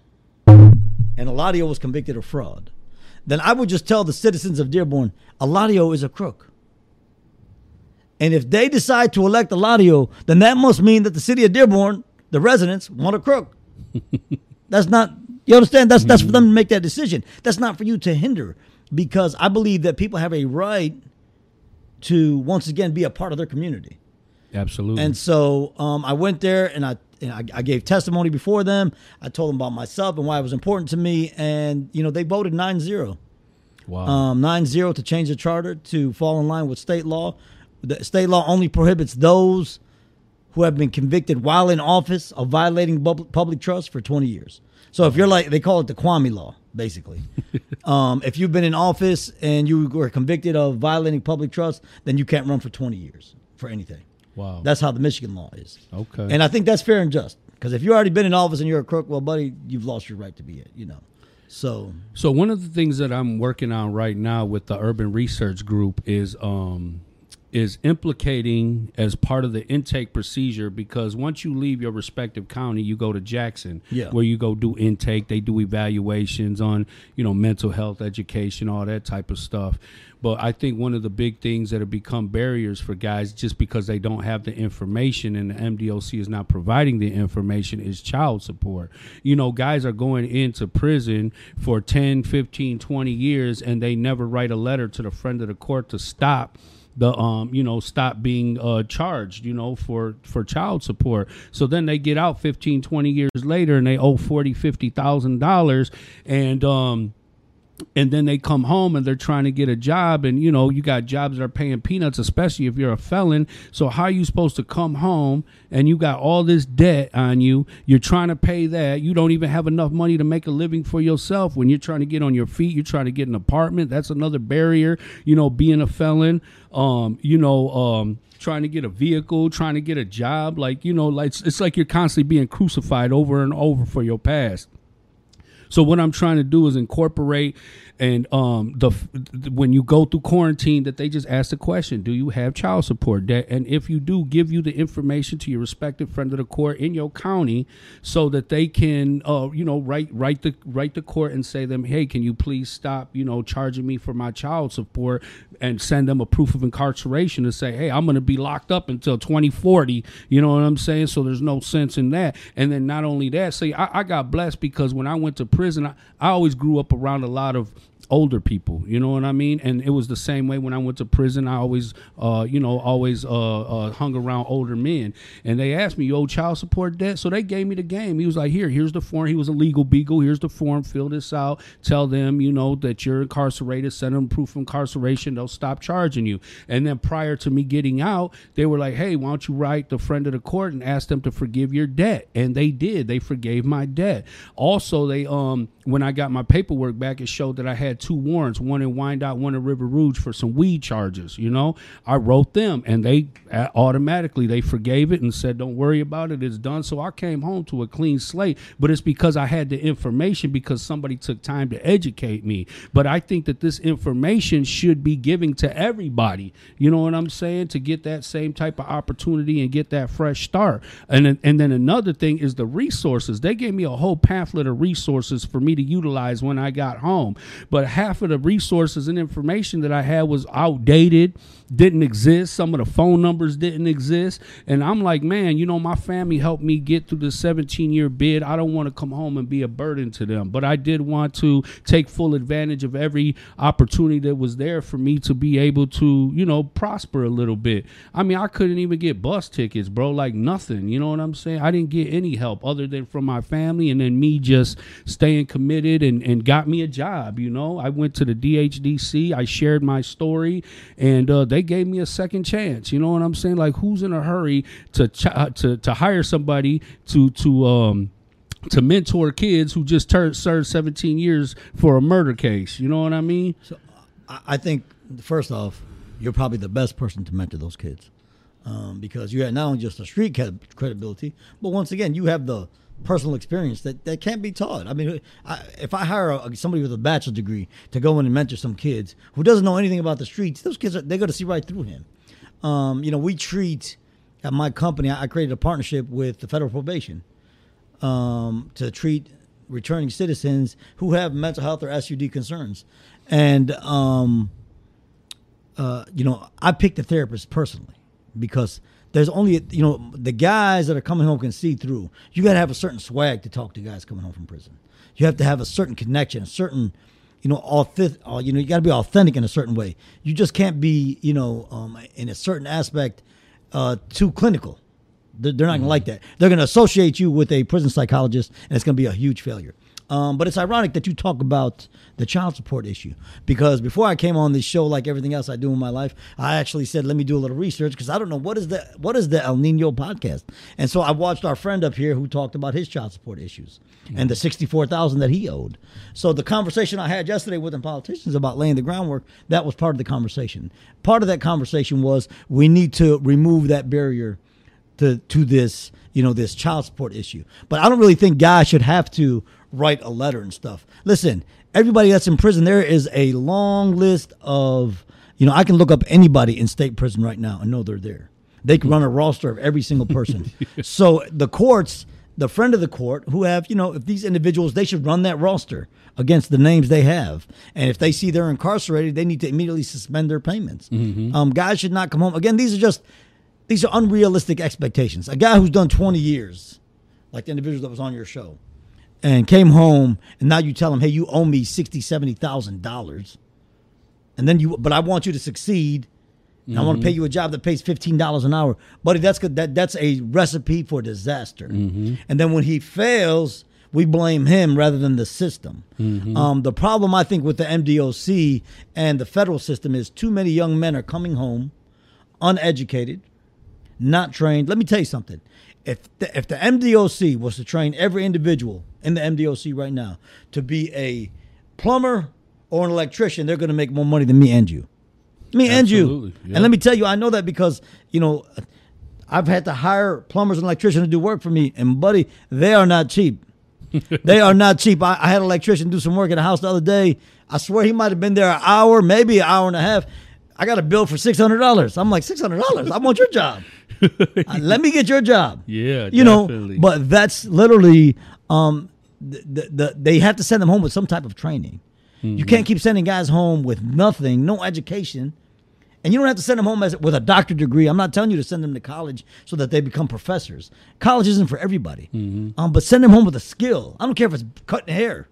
and Eladio was convicted of fraud, then I would just tell the citizens of Dearborn, Eladio is a crook. And if they decide to elect Eladio, then that must mean that the city of Dearborn, the residents, want a crook. that's not, you understand? That's, that's for them to make that decision. That's not for you to hinder because I believe that people have a right to, once again, be a part of their community. Absolutely. And so um, I went there and I and I, I gave testimony before them. I told them about myself and why it was important to me. And, you know, they voted 9 0. wow. Um, 9 0 to change the charter to fall in line with state law. The state law only prohibits those who have been convicted while in office of violating public trust for 20 years. So if you're like, they call it the Kwame law, basically. um, if you've been in office and you were convicted of violating public trust, then you can't run for 20 years for anything. Wow. That's how the Michigan law is. okay. And I think that's fair and just. Because if you already been in office and you're a crook, well, buddy, you've lost your right to be it. You know. So So one of the things that I'm working on right now with the Urban Research Group is um is implicating as part of the intake procedure because once you leave your respective county, you go to Jackson, Yeah. where you go do intake. They do evaluations on you know mental health, education, all that type of stuff. But I think one of the big things that have become barriers for guys just because they don't have the information and the MDOC is not providing the information is child support. You know, guys are going into prison for 10, 15, 20 years and they never write a letter to the friend of the court to stop the um you know stop being uh charged you know for for child support. So then they get out 15 20 years later and they owe 40 50 thousand dollars. And um and then they come home and they're trying to get a job. And you know you got jobs that are paying peanuts especially if you're a felon. So how are you supposed to come home and you got all this debt on you? You're trying to pay that. You don't even have enough money to make a living for yourself. When you're trying to get on your feet you're trying to get an apartment. That's another barrier you know being a felon um you know um trying to get a vehicle trying to get a job. Like you know like it's, it's like you're constantly being crucified over and over for your past so what I'm trying to do is incorporate and um the when you go through quarantine that they just ask the question, do you have child support debt? And if you do, give you the information to your respective friend of the court in your county so that they can uh you know write write the write the court and say them, "Hey, can you please stop, you know, charging me for my child support?" and send them a proof of incarceration to say, "Hey, I'm going to be locked up until 2040." You know what I'm saying? So there's no sense in that. And then not only that, say I, I got blessed because when I went to prison, I, I always grew up around a lot of older people you know what i mean? And it was the same way when i went to prison. I always uh you know always uh, uh hung around older men. And they asked me you owe child support debt? So they gave me the game. He was like here here's the form. He was a legal beagle. Here's the form. Fill this out. Tell them you know that you're incarcerated. Send them proof of incarceration. They'll stop charging you. And then prior to me getting out they were like hey why don't you write the friend of the court and ask them to forgive your debt? And they did. They forgave my debt. Also they um when i got my paperwork back it showed that i had two warrants, one in Wyandotte, one in River Rouge for some weed charges. You know, I wrote them, and they uh, automatically they forgave it and said, "Don't worry about it, it's done." So I came home to a clean slate. But it's because I had the information because somebody took time to educate me. But I think that this information should be giving to everybody. You know what I'm saying? To get that same type of opportunity and get that fresh start. And and then another thing is the resources. They gave me a whole pamphlet of resources for me to utilize when I got home. But half of the resources and information that I had was outdated, didn't exist. Some of the phone numbers didn't exist. And I'm like, man, you know, my family helped me get through the 17 year bid. I don't want to come home and be a burden to them. But I did want to take full advantage of every opportunity that was there for me to be able to, you know, prosper a little bit. I mean, I couldn't even get bus tickets, bro, like nothing. You know what I'm saying? I didn't get any help other than from my family and then me just staying committed and, and got me a job, you know. I went to the DHDC, I shared my story, and uh, they gave me a second chance. You know what I'm saying? Like, who's in a hurry to ch- uh, to to hire somebody to to um to mentor kids who just served 17 years for a murder case? You know what I mean? So I think first off, you're probably the best person to mentor those kids um, because you have not only just the street cred- credibility, but once again, you have the personal experience that, that can't be taught. I mean, I, if I hire a, somebody with a bachelor's degree to go in and mentor some kids who doesn't know anything about the streets, those kids are, they're going to see right through him. Um, you know, we treat at my company. I created a partnership with the federal probation um, to treat returning citizens who have mental health or SUD concerns, and um, uh, you know, I picked the therapist personally because there's only you know the guys that are coming home can see through. You got to have a certain swag to talk to guys coming home from prison. You have to have a certain connection, a certain you know authentic. Uh, you know, you got to be authentic in a certain way. You just can't be you know um, in a certain aspect uh, too clinical They're, they're not going to like that. They're to associate you with a prison psychologist, and it's to be a huge failure. Um, but it's ironic that you talk about the child support issue because before I came on this show, like everything else I do in my life, I actually said, "Let me do a little research" because I don't know what is the what is the El Nino podcast, and so I watched our friend up here who talked about his child support issues and the sixty four thousand that he owed. So the conversation I had yesterday with the politicians about laying the groundwork that was part of the conversation. Part of that conversation was we need to remove that barrier to to this you know this child support issue. But I don't really think guys should have to write a letter and stuff. Listen, everybody that's in prison, there is a long list of you know I can look up anybody in state prison right now and know they're there. They can run a roster of every single person. so the courts. The friend of the court who have, you know, if these individuals, they should run that roster against the names they have. And if they see they're incarcerated, they need to immediately suspend their payments. Um, guys should not come home. Again, these are just these are unrealistic expectations. A guy who's done 20 years, like the individual that was on your show, and came home, and now you tell him, hey, you owe me sixty, seventy thousand dollars, and then you, but I want you to succeed. And I want to mm-hmm. pay you a job that pays fifteen dollars an hour, buddy. That's good. That that's a recipe for disaster. Mm-hmm. And then when he fails, we blame him rather than the system. Mm-hmm. Um, the problem I think with the MDOC and the federal system is too many young men are coming home uneducated, not trained. Let me tell you something. If the, if the MDOC was to train every individual in the MDOC right now to be a plumber or an electrician, they're going to make more money than me and you. Me and you. Absolutely, yeah. And let me tell you, I know that because, you know, I've had to hire plumbers and electricians to do work for me. And, buddy, they are not cheap. they are not cheap. I, I had an electrician do some work at a house the other day. I swear he might have been there an hour, maybe an hour and a half. I got a bill for six hundred dollars. I'm like six hundred dollars. I want your job. Uh, let me get your job. Yeah, you definitely. know. But that's literally um, the, the, the they have to send them home with some type of training. Mm-hmm. You can't keep sending guys home with nothing, no education. And you don't have to send them home as, with a doctorate degree. I'm not telling you to send them to college so that they become professors. College isn't for everybody. Mm-hmm. Um, but send them home with a skill. I don't care if it's cutting hair.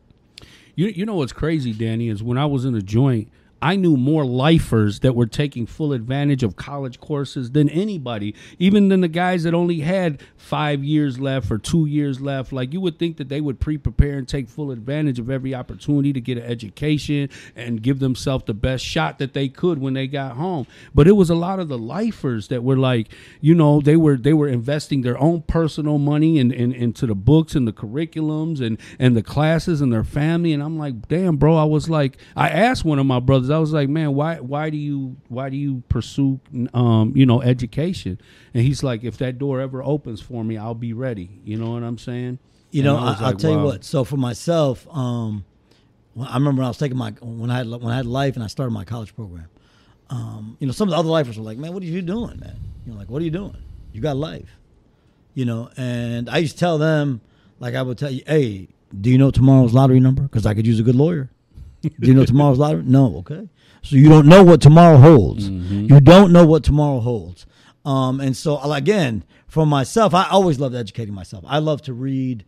You you know what's crazy, Dani, is when I was in a joint, I knew more lifers that were taking full advantage of college courses than anybody, even than the guys that only had five years left or two years left. Like you would think that they would pre-prepare and take full advantage of every opportunity to get an education and give themselves the best shot that they could when they got home. But it was a lot of the lifers that were like, you know, they were they were investing their own personal money in, in, into the books and the curriculums and and the classes and their family. And I'm like, damn, bro. I was like, I asked one of my brothers. I was like, man, why why do you why do you pursue um you know education? And he's like, if that door ever opens for me, I'll be ready. You know what I'm saying? You know, I I was I'll like, tell you what. So for myself, um, I remember when I was taking my when I had when I had life and I started my college program. Um, you know, some of the other lifers were like, "Man, what are you doing, man? You know, like, what are you doing? You got life." You know, and I used to tell them, like, I would tell you, "Hey, do you know tomorrow's lottery number? Because I could use a good lawyer." do you know tomorrow's lottery? No, okay. So you don't know what tomorrow holds. You don't know what tomorrow holds. Um, and so again, for myself, I always loved educating myself. I love to read.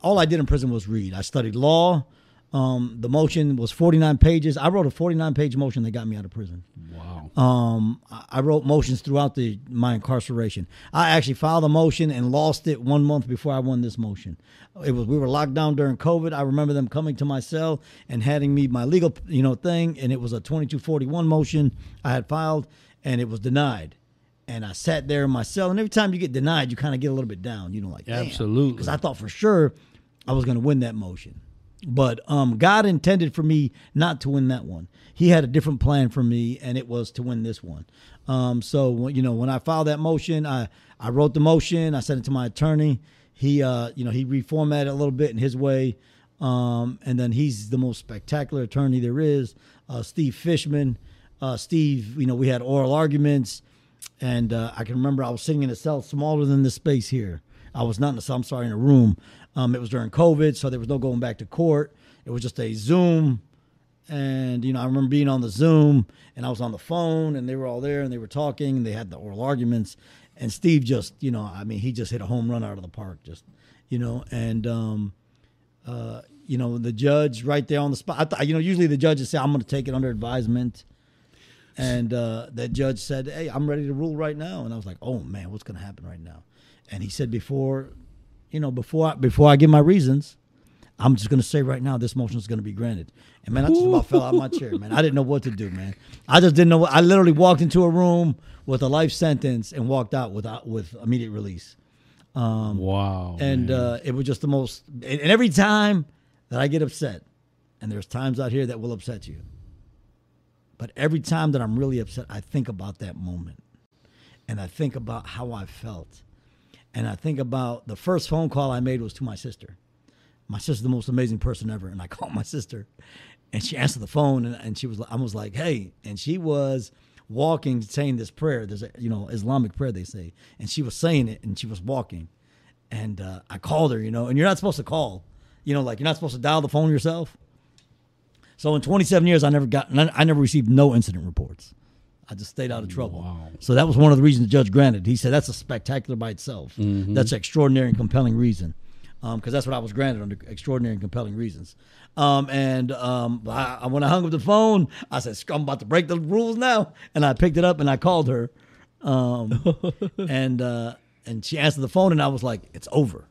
All I did in prison was read. I studied law. Um, the motion was 49 pages. I wrote a 49 page motion that got me out of prison. Wow. Um, I wrote motions throughout the my incarceration. I actually filed a motion and lost it one month before I won this motion. It was we were locked down during COVID. I remember them coming to my cell and handing me my legal you know thing, and it was a 2241 motion I had filed, and it was denied. And I sat there in my cell, and every time you get denied, you kind of get a little bit down. You know, like Absolutely. because I thought for sure I was going to win that motion. But um, God intended for me not to win that one. He had a different plan for me, and it was to win this one. Um, so you know, when I filed that motion, I I wrote the motion. I sent it to my attorney. He uh, you know he reformatted it a little bit in his way, um, and then he's the most spectacular attorney there is. Uh, Steve Fishman. Uh, Steve, you know, we had oral arguments, and uh, I can remember I was sitting in a cell smaller than this space here. I was not in a cell, I'm sorry, in a room. Um, it was during COVID, so there was no going back to court. It was just a Zoom. And, you know, I remember being on the Zoom and I was on the phone and they were all there and they were talking and they had the oral arguments. And Steve just, you know, I mean, he just hit a home run out of the park, just, you know, and, um, uh, you know, the judge right there on the spot. I thought, you know, usually the judges say, I'm going to take it under advisement. And uh, that judge said, Hey, I'm ready to rule right now. And I was like, Oh, man, what's going to happen right now? and he said before, you know, before I, before I give my reasons, I'm just gonna say right now this motion is gonna be granted. And man, I just about fell out of my chair, man. I didn't know what to do, man. I just didn't know. What, I literally walked into a room with a life sentence and walked out without with immediate release. wow. And uh, it was just the most. And, and every time that I get upset, and there's times out here that will upset you, but every time that I'm really upset, I think about that moment, and I think about how I felt, and I think about the first phone call I made was to my sister. My sister's the most amazing person ever, and I called my sister, and she answered the phone, and, and she was, I was like, "Hey," and she was walking, saying this prayer. There's a, you know, Islamic prayer they say, and she was saying it, and she was walking, and uh, I called her, you know, and you're not supposed to call, you know, like you're not supposed to dial the phone yourself. So in 27 years, I never got, I never received no incident reports. I just stayed out of trouble. Wow. So that was one of the reasons the judge granted. He said that's a spectacular by itself. Mm-hmm. That's an extraordinary and compelling reason, because that's what I was granted under extraordinary and compelling reasons. Um, and um, I, when I hung up the phone, I said, "I'm about to break the rules now," and I picked it up and I called her, um, and uh, and she answered the phone, and I was like, "It's over."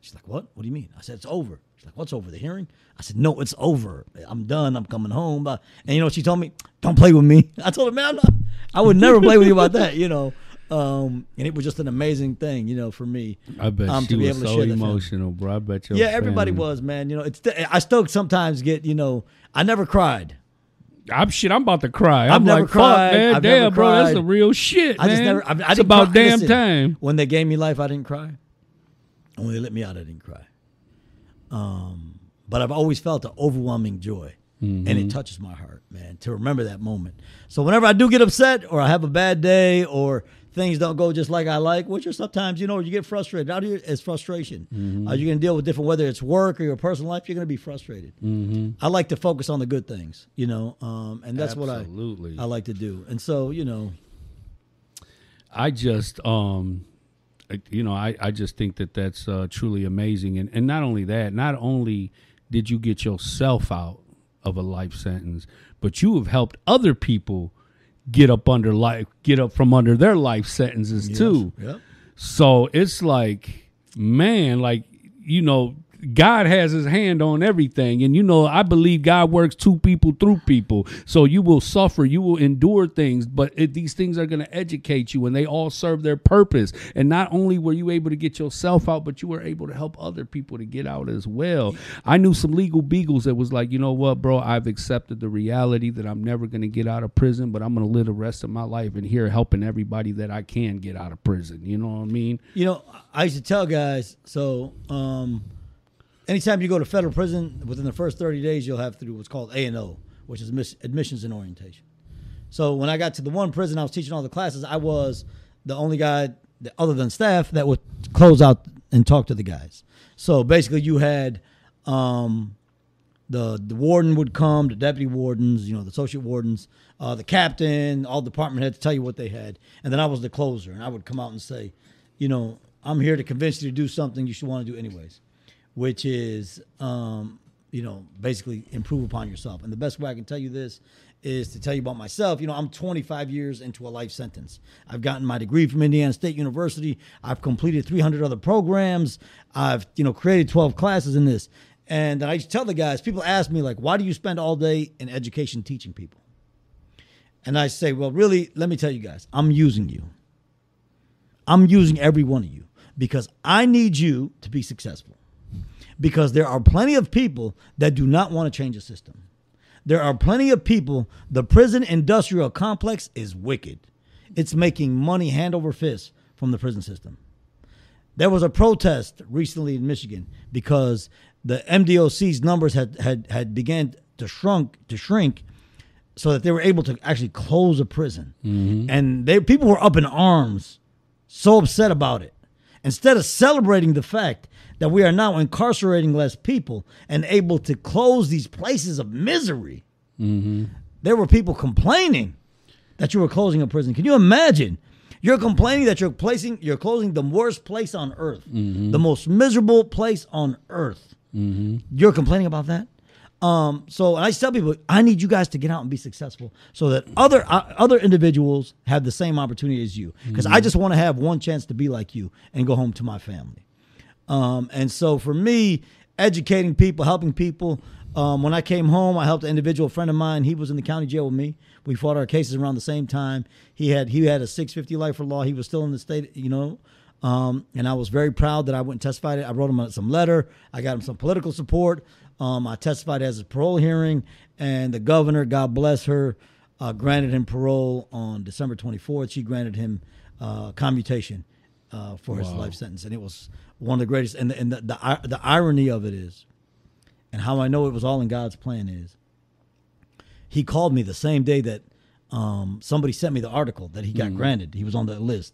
She's like, "What? What do you mean?" I said, "It's over." She's like, "What's over? The hearing?" I said, "No, it's over. I'm done. I'm coming home." And you know, she told me, "Don't play with me." I told her, "Man, I'm not. I would never play with you about that." You know, um, and it was just an amazing thing, you know, for me. I bet um, she to be was able to so share emotional, bro. I bet you. Yeah, everybody was, man. You know, it's. I still sometimes get, you know, I never cried. I'm shit. I'm about to cry. I've I'm never like, cried. fuck, man. I've damn, bro. That's the real shit, I just never. I, I it's didn't about cry. damn Listen, time. When they gave me life, I didn't cry. And when they let me out, I didn't cry. Um, but I've always felt an overwhelming joy, and Mm-hmm. it touches my heart, man, to remember that moment. So whenever I do get upset, or I have a bad day, or things don't go just like I like, which are sometimes, you know, you get frustrated. Out here, it's frustration. Mm-hmm. Uh, you're gonna deal with different, whether it's work or your personal life. You're gonna be frustrated. Mm-hmm. I like to focus on the good things, you know, um, and that's Absolutely. what I I like to do. And so, you know, I just, um, you know, I, I just think that that's uh, truly amazing. And, and not only that, not only did you get yourself out of a life sentence, but you have helped other people get up under life, get up from under their life sentences too. Yep. So it's like, man, like, you know, God has his hand on everything. And, you know, I believe God works two people through people. So you will suffer, you will endure things, but it, these things are going to educate you and they all serve their purpose. And not only were you able to get yourself out, but you were able to help other people to get out as well. I knew some legal beagles that was like, you know what, bro, I've accepted the reality that I'm never going to get out of prison, but I'm going to live the rest of my life in here helping everybody that I can get out of prison. You know what I mean? You know, I used to tell guys, so um, anytime you go to federal prison, within the first 30 days, you'll have to do what's called A&O, which is admis- admissions and orientation. So when I got to the one prison, I was teaching all the classes. I was the only guy, that, other than staff, that would close out and talk to the guys. So basically, you had um, the the warden would come, the deputy wardens, you know, the associate wardens, uh, the captain, all the department heads tell you what they had, and then I was the closer, and I would come out and say, you know, I'm here to convince you to do something you should want to do anyways, which is, um, you know, basically improve upon yourself. And the best way I can tell you this is to tell you about myself. You know, I'm 25 years into a life sentence. I've gotten my degree from Indiana State University. I've completed 300 other programs. I've, you know, created 12 classes in this. And I tell the guys, people ask me, like, why do you spend all day in education teaching people? And I say, well, really, let me tell you guys, I'm using you. I'm using every one of you because I need you to be successful. Because there are plenty of people that do not want to change the system. There are plenty of people, the prison industrial complex is wicked. It's making money hand over fist from the prison system. There was a protest recently in Michigan because the MDOC's numbers had had, had began to shrunk to shrink so that they were able to actually close a prison. Mm-hmm. And they people were up in arms, so upset about it. Instead of celebrating the fact that we are now incarcerating less people and able to close these places of misery, mm-hmm. there were people complaining that you were closing a prison. Can you imagine? You're complaining that you're placing you're closing the worst place on earth, mm-hmm. the most miserable place on earth. Mm-hmm. You're complaining about that. Um, so I tell people, I need you guys to get out and be successful, so that other uh, other individuals have the same opportunity as you. Because I just want to have one chance to be like you and go home to my family. Um, and so for me, educating people, helping people. Um, when I came home, I helped an individual friend of mine. He was in the county jail with me. We fought our cases around the same time. He had he had a 650 lifer law. He was still in the state, you know. Um, and I was very proud that I went and testified. I wrote him some letter. I got him some political support. Um, I testified as a parole hearing, and the governor, God bless her, uh, granted him parole on December 24th. She granted him uh, commutation uh, for his life sentence, and it was one of the greatest. And the, and the, the the irony of it is, and how I know it was all in God's plan is, he called me the same day that um, somebody sent me the article that he got granted. He was on the list.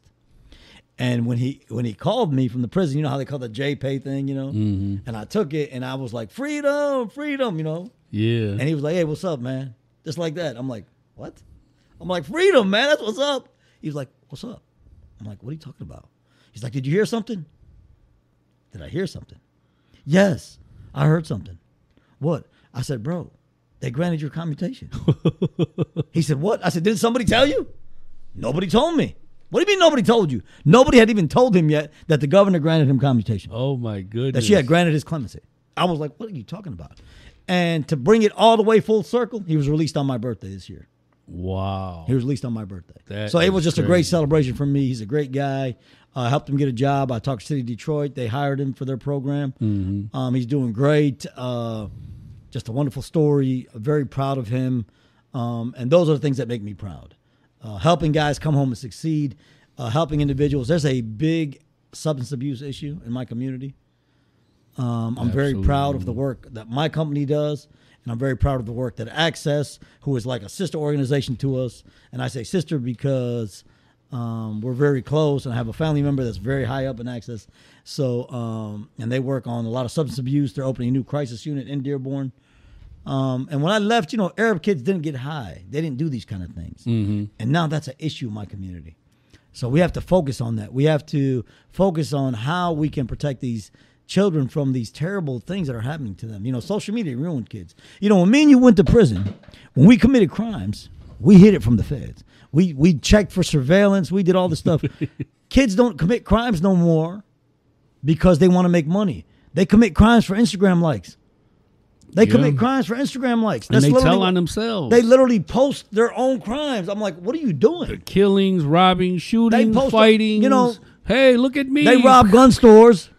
And when he when he called me from the prison, you know how they call the JPay thing, you know, mm-hmm. and I took it and I was like, freedom, freedom, you know. Yeah. And he was like, "Hey, what's up, man?" Just like that. I'm like, "What?" I'm like, "Freedom, man. That's what's up." He was like, "What's up?" I'm like, "What are you talking about?" He's like, "Did you hear something?" Did I hear something? Yes, I heard something. What? I said, "Bro, they granted your commutation." he said, "What?" I said, "Did somebody tell you?" Nobody told me. What do you mean nobody told you? Nobody had even told him yet that the governor granted him commutation oh my goodness. that she had granted his clemency. I was like, what are you talking about? And to bring it all the way full circle, he was released on my birthday this year. Wow. He was released on my birthday. That so it was just a great celebration for me. He's a great guy. I helped him get a job. I talked to City Detroit. They hired him for their program. Mm-hmm. Um, he's doing great. Uh, just a wonderful story. Very proud of him. Um, and those are the things that make me proud. Uh, helping guys come home and succeed. Uh, helping individuals. There's a big substance abuse issue in my community. Um, I'm very proud of the work that my company does, and I'm very proud of the work that Access, who is like a sister organization to us, and I say sister because um, we're very close, and I have a family member that's very high up in Access. So, um, and they work on a lot of substance abuse. They're opening a new crisis unit in Dearborn. Um, and when I left, you know, Arab kids didn't get high. They didn't do these kind of things. And now that's an issue in my community. So we have to focus on that. We have to focus on how we can protect these children from these terrible things that are happening to them. You know, social media ruined kids. You know, when me and you went to prison, when we committed crimes, we hid it from the feds. We we checked for surveillance. We did all this stuff. kids don't commit crimes no more because they want to make money. They commit crimes for Instagram likes. They Yeah. commit crimes for Instagram likes. and they tell on themselves. They literally post their own crimes. I'm like, what are you doing? The killings, robbing, shooting, fighting. you know, hey, look at me. They rob gun stores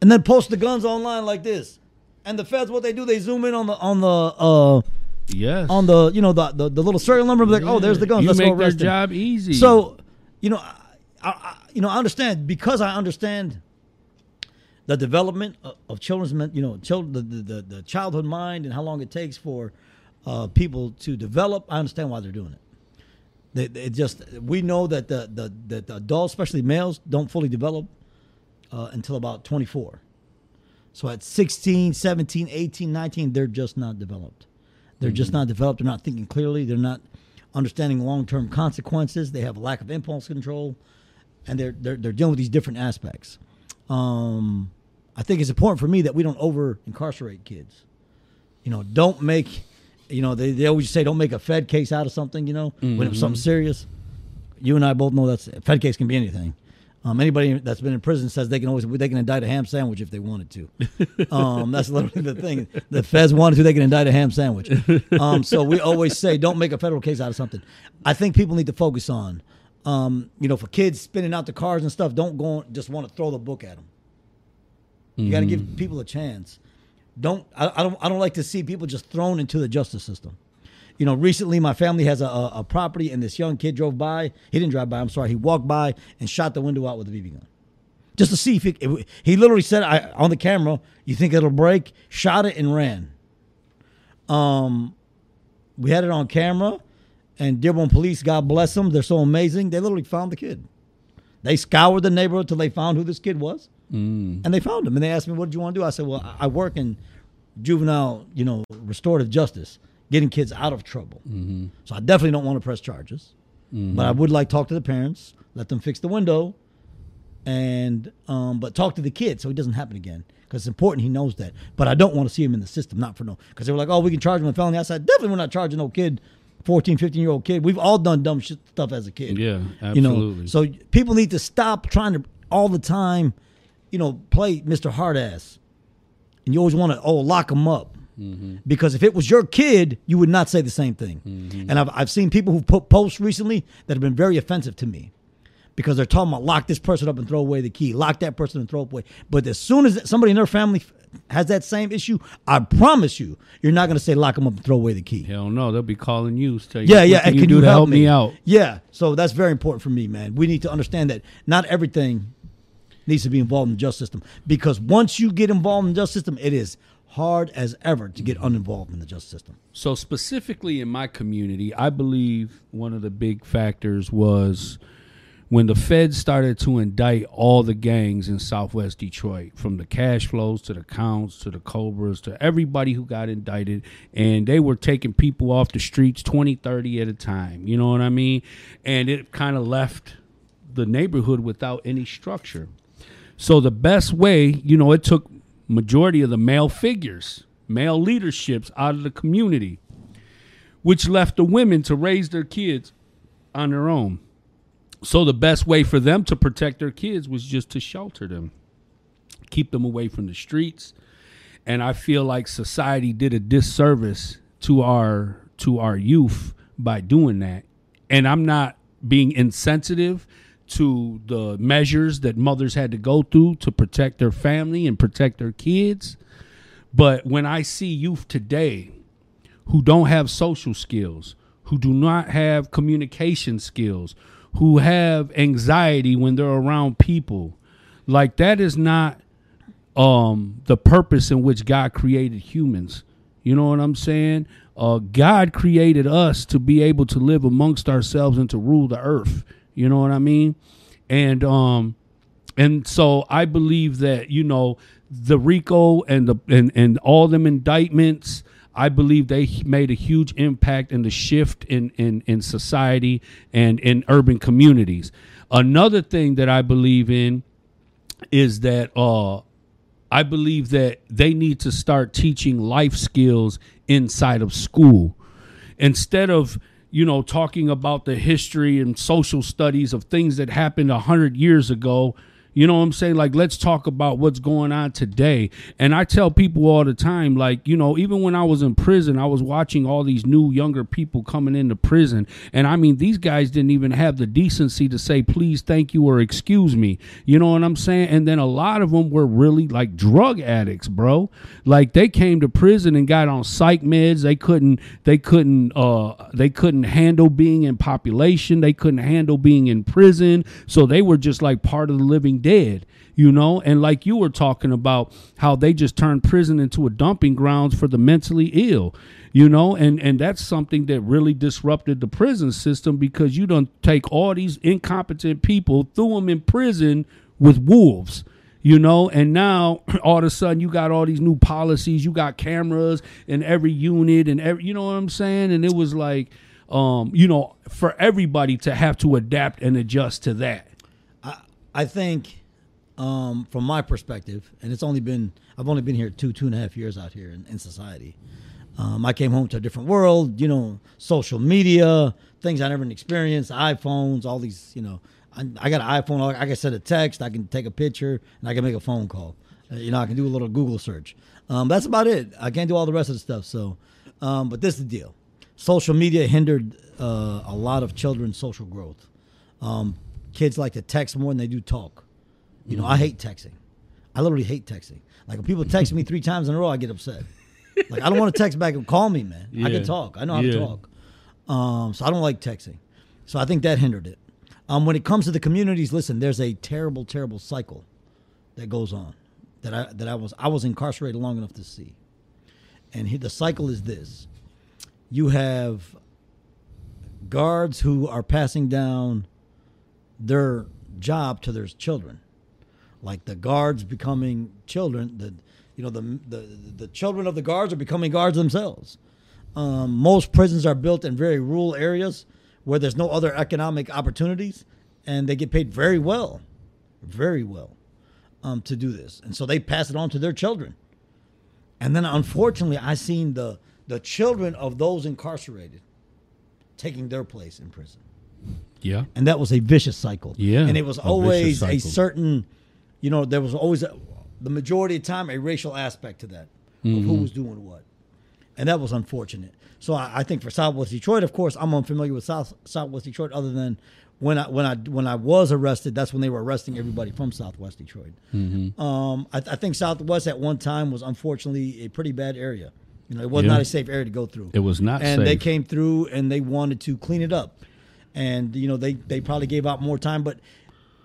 and then post the guns online like this. And the feds, what they do, they zoom in on the on the uh Yes. on the you know the the, the little serial number. Like, oh, there's the guns. You Let's go make their job easy. So, you know, I, I- you know, I understand because I understand the development of, of children's, you know, children, the, the, the, the childhood mind and how long it takes for uh, people to develop. I understand why they're doing it. They, they just we know that the, the that the adults, especially males, don't fully develop uh, until about 24. So at 16, 17, 18, 19, they're just not developed. They're just not developed. They're not thinking clearly. They're not understanding long term consequences. They have a lack of impulse control, and they're they're, they're dealing with these different aspects. Um, I think it's important for me that we don't over incarcerate kids. You know, don't make, you know, they, they always say don't make a Fed case out of something. You know, when it's something serious. You and I both know that's a Fed case can be anything. Um, anybody that's been in prison says they can always they can indict a ham sandwich if they wanted to. Um, that's literally the thing. The feds wanted to, they can indict a ham sandwich. Um, so we always say, don't make a federal case out of something. I think people need to focus on, um, you know, for kids spinning out the cars and stuff. Don't go just want to throw the book at them. You got to give people a chance. Don't I, I don't I don't like to see people just thrown into the justice system. You know, recently my family has a, a, a property and this young kid drove by. He didn't drive by. I'm sorry. He walked by and shot the window out with a BB gun, just to see if it he literally said I, on the camera, "You think it'll break?" Shot it and ran. Um, we had it on camera, and Dearborn Police, God bless them, they're so amazing. They literally found the kid. They scoured the neighborhood till they found who this kid was, Mm. and they found him. And they asked me, "What did you want to do?" I said, "Well, I work in juvenile, you know, restorative justice, getting kids out of trouble. Mm-hmm. So I definitely don't want to press charges, mm-hmm. but I would like to talk to the parents, let them fix the window, and um, but talk to the kid so it doesn't happen again. Because it's important he knows that. But I don't want to see him in the system, not for no. Because they were like, oh, we can charge him with felony. I said, definitely we're not charging no kid, 14, 15 year old kid. We've all done dumb shit, stuff as a kid. Yeah, You know, absolutely. so people need to stop trying to all the time, you know, play Mr. Hardass. And you always want to, oh, lock him up. Mm-hmm. Because if it was your kid, you would not say the same thing. Mm-hmm. And I've, I've seen people who put posts recently that have been very offensive to me because they're talking about lock this person up and throw away the key, lock that person and throw away. But as soon as somebody in their family has that same issue, I promise you, you're not going to say lock them up and throw away the key. Hell no, they'll be calling you. Tell you, Yeah, yeah. Can and you can do you to help me out? Yeah. So that's very important for me, man. We need to understand that not everything needs to be involved in the justice system because once you get involved in the justice system, it is hard as ever to get uninvolved in the justice system. So specifically in my community, I believe one of the big factors was when the feds started to indict all the gangs in Southwest Detroit, from the cash flows to the counts to the cobras to everybody who got indicted, and they were taking people off the streets 20, 30 at a time. You know what I mean? And it kind of left the neighborhood without any structure. So the best way, you know, it took majority of the male figures, male leaderships out of the community, which left the women to raise their kids on their own. So the best way for them to protect their kids was just to shelter them, keep them away from the streets. And I feel like society did a disservice to our to our youth by doing that. And I'm not being insensitive to the measures that mothers had to go through to protect their family and protect their kids. But when I see youth today who don't have social skills, who do not have communication skills, who have anxiety when they're around people, like that is not um the purpose in which God created humans. You know what I'm saying? Uh God created us to be able to live amongst ourselves and to rule the earth. You know what I mean? And um and so I believe that, you know, the RICO and the and, and all them indictments, I believe they made a huge impact in the shift in, in, in society and in urban communities. Another thing that I believe in is that uh I believe that they need to start teaching life skills inside of school instead of you know talking about the history and social studies of things that happened a hundred years ago you know what i'm saying? Like let's talk about what's going on today. And i tell people all the time like you know even when i was in prison i was watching all these new younger people coming into prison. And i mean these guys didn't even have the decency to say please thank you or excuse me. You know what i'm saying? And then a lot of them were really like drug addicts bro. Like they came to prison and got on psych meds. They couldn't they couldn't uh they couldn't handle being in population. They couldn't handle being in prison. So they were just like part of the living dead you know? And like you were talking about how they just turned prison into a dumping grounds for the mentally ill you know? And and that's something that really disrupted the prison system because you don't take all these incompetent people threw them in prison with wolves you know? And now all of a sudden you got all these new policies you got cameras in every unit and every you know what i'm saying? And it was like um you know for everybody to have to adapt and adjust to that I think, um, from my perspective, and it's only been I've only been here two two and a half years out here in, in society. Um, I came home to a different world, you know, social media, things I never experienced, iPhones, all these, you know. I, I got an iPhone. I can send a text. I can take a picture, and I can make a phone call. Uh, you know, I can do a little Google search. Um, that's about it. I can't do all the rest of the stuff. So, um, but this is the deal. Social media hindered uh, a lot of children's social growth. Um, kids like to text more than they do talk. You know, I hate texting. I literally hate texting. Like when people text me three times in a row, I get upset. Like I don't want to text back and call me, man. I can talk. I know how Yeah. to talk. Um, so I don't like texting. So I think that hindered it. Um, when it comes to the communities, listen, there's a terrible, terrible cycle that goes on that I that I was I was incarcerated long enough to see. And he, the cycle is this: you have guards who are passing down their job to their children, like the guards becoming children. The you know the the the children of the guards are becoming guards themselves. Um, most prisons are built in very rural areas where there's no other economic opportunities, and they get paid very well, very well. um, to do this, and so they pass it on to their children. And then, unfortunately, I seen the the children of those incarcerated taking their place in prison, Yeah. and that was a vicious cycle. Yeah, and it was a always a certain, you know, there was always a, the majority of the time a racial aspect to that of Mm-hmm. who was doing what, and that was unfortunate. So I, I think for Southwest Detroit, of course, I'm unfamiliar with South Southwest Detroit, other than when I when I when I was arrested, that's when they were arresting everybody from Southwest Detroit. Mm-hmm. Um, I, I think Southwest at one time was unfortunately a pretty bad area. You know, it was Yeah. not a safe area to go through. It was not and they came through and they wanted to clean it up, and you know they they probably gave out more time, but.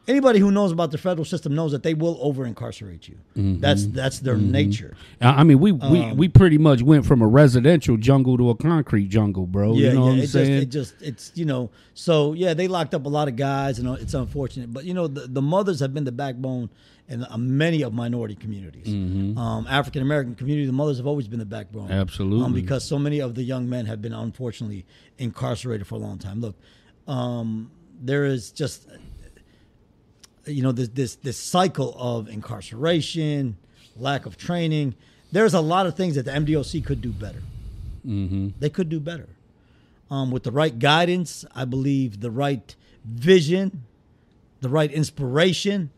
Anybody who knows about the federal system knows that they will over incarcerate you. Mm-hmm. That's that's their nature. I mean, we, we, Um, we pretty much went from a residential jungle to a concrete jungle, bro. Yeah, you know yeah. what I'm it just, saying? it just, it's you know. So yeah, they locked up a lot of guys, and uh, it's unfortunate. But you know, the, the mothers have been the backbone in uh, many of minority communities. Um, African American community, the mothers have always been the backbone. Mm-hmm. Absolutely. um, because so many of the young men have been unfortunately incarcerated for a long time. Look, um, there is just you know this this this cycle of incarceration, lack of training. There's a lot of things that the MDOC could do better. mm-hmm. They could do better. Um, with the right guidance, I believe the right vision, the right inspiration,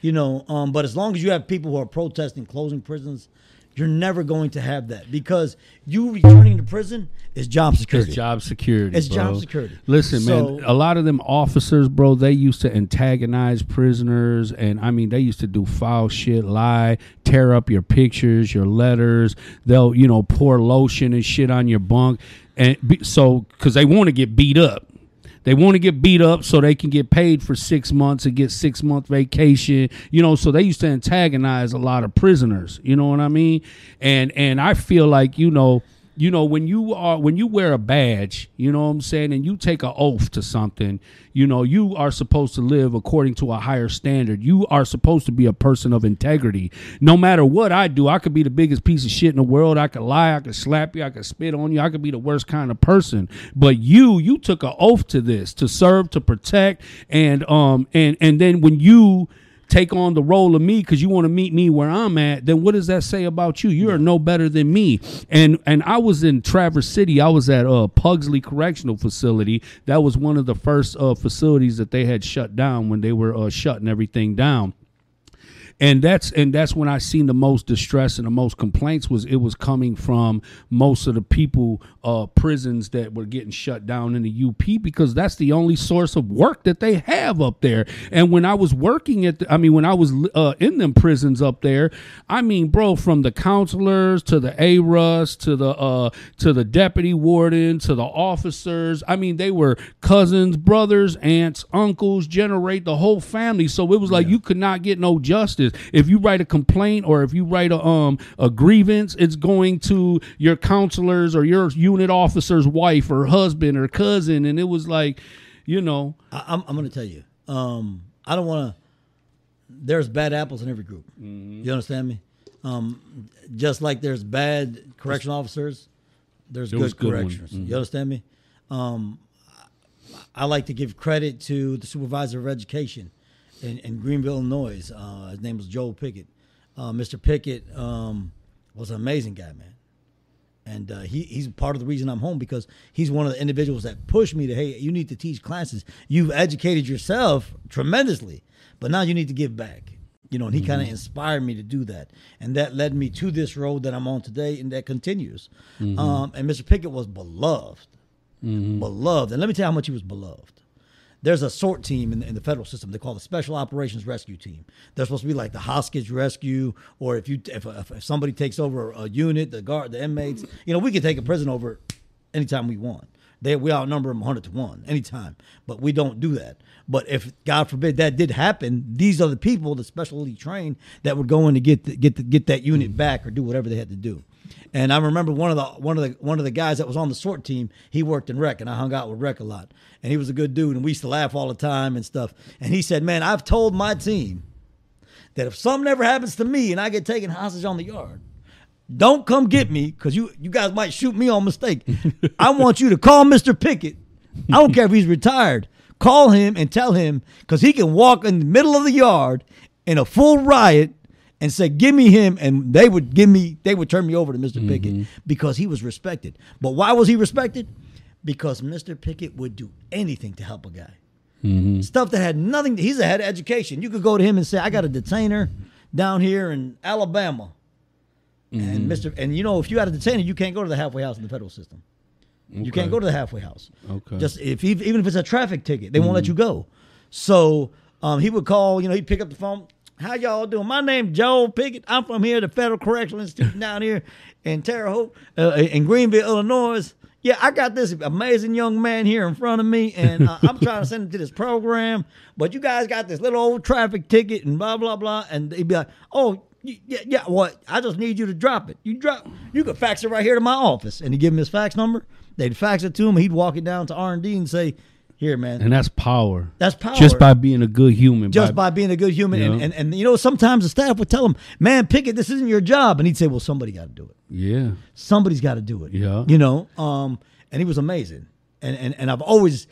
you know. Um, but as long as you have people who are protesting closing prisons, you're never going to have that because you returning to prison is job security. It's job security. It's bro. job security. Listen, So- man, a lot of them officers, bro, they used to antagonize prisoners, and I mean, they used to do foul shit, lie, tear up your pictures, your letters. They'll, you know, pour lotion and shit on your bunk, and be, so because they want to get beat up. They want to get beat up so they can get paid for six months and get six month vacation. You know, so they used to antagonize a lot of prisoners. You know what I mean? And and I feel like you know you know when you are when you wear a badge you know what i'm saying and you take an oath to something you know you are supposed to live according to a higher standard. You are supposed to be a person of integrity. No matter what i do i could be the biggest piece of shit in the world. I could lie i could slap you i could spit on you. I could be the worst kind of person. But you you took an oath to this to serve to protect and um and and then when you take on the role of me because you want to meet me where I'm at, then what does that say about you? You are no better than me. And and I was in Traverse City. I was at uh, Pugsley Correctional Facility. That was one of the first uh, facilities that they had shut down when they were uh, shutting everything down and that's and that's when I seen the most distress and the most complaints was it was coming from most of the people uh prisons that were getting shut down in the UP because that's the only source of work that they have up there. And when I was working at the, I mean when I was uh, in them prisons up there, I mean bro from the counselors to the ARUS to the uh to the deputy warden to the officers, I mean they were cousins, brothers, aunts, uncles, generate the whole family. So it was like you could not get no justice. If you write a complaint or if you write a um a grievance, it's going to your counselor's or your unit officer's wife or husband or cousin, and it was like, you know, I, I'm, I'm going to tell you. Um, I don't want to. There's bad apples in every group. You understand me? Um, just like there's bad correction officers, there's There good good ones. correctioners. You understand me? Um, I like to give credit to the supervisor of education in, in Greenville, Illinois. Uh, his name was Joel Pickett. Uh, Mr. Pickett um, was an amazing guy, man and uh, he, he's part of the reason I'm home because he's one of the individuals that pushed me to hey you need to teach classes you've educated yourself tremendously but now you need to give back you know and he kind of inspired me to do that and that led me to this road that I'm on today and that continues um, and Mr. Pickett was beloved beloved and let me tell you how much he was beloved there's a SORT team in the, in the federal system. They call the Special Operations Rescue Team. They're supposed to be like the hostage rescue, or if you if, if, somebody takes over a unit, the guard, the inmates, you know, we can take a prison over anytime we want. They we outnumber them 100 to one anytime, but we don't do that. But if God forbid that did happen, these are the people, the specially trained, that would go in to get the, get the, get that unit back or do whatever they had to do. And I remember one of the one of the one of the guys that was on the SORT team. He worked in rec, and I hung out with rec a lot. And he was a good dude, and we used to laugh all the time and stuff. And he said, "Man, I've told my team that if something ever happens to me and I get taken hostage on the yard, don't come get me because you you guys might shoot me on mistake. I want you to call Mister Pickett. I don't care if he's retired. Call him and tell him because he can walk in the middle of the yard." in a full riot and say, "Give me him," and they would give me, they would turn me over to mister mm-hmm. Pickett because he was respected. But why was he respected? Because Mr. Pickett would do anything to help a guy. Mm-hmm. Stuff that had nothing. He's a head of education. You could go to him and say, "I got a detainer down here in Alabama," and mm-hmm. Mister, and you know, if you had a detainer, you can't go to the halfway house in the federal system. You can't go to the halfway house. Okay. Just if even if it's a traffic ticket, they won't let you go. So um, he would call. You know, he'd pick up the phone. How y'all doing? My name's Joel Pickett. I'm from here, the Federal Correctional Institution down here in Terre Haute, uh, in Greenville, Illinois. Yeah, I got this amazing young man here in front of me, and uh, I'm trying to send him to this program. But you guys got this little old traffic ticket and blah blah blah, and they'd be like, "Oh, yeah, yeah. What? I just need you to drop it. You drop. You could fax it right here to my office." And he give him his fax number. They'd fax it to him. He'd walk it down to R and D and say, "Here, man, and that's power. that's power." Just by being a good human. just by being a good human. And, Yeah. and, and you know, sometimes the staff would tell him, man, Pickett, this isn't your job. And he'd say, well, somebody got to do it. yeah. Somebody's got to do it. Yeah. You know, um, and he was amazing. And, and, and I've always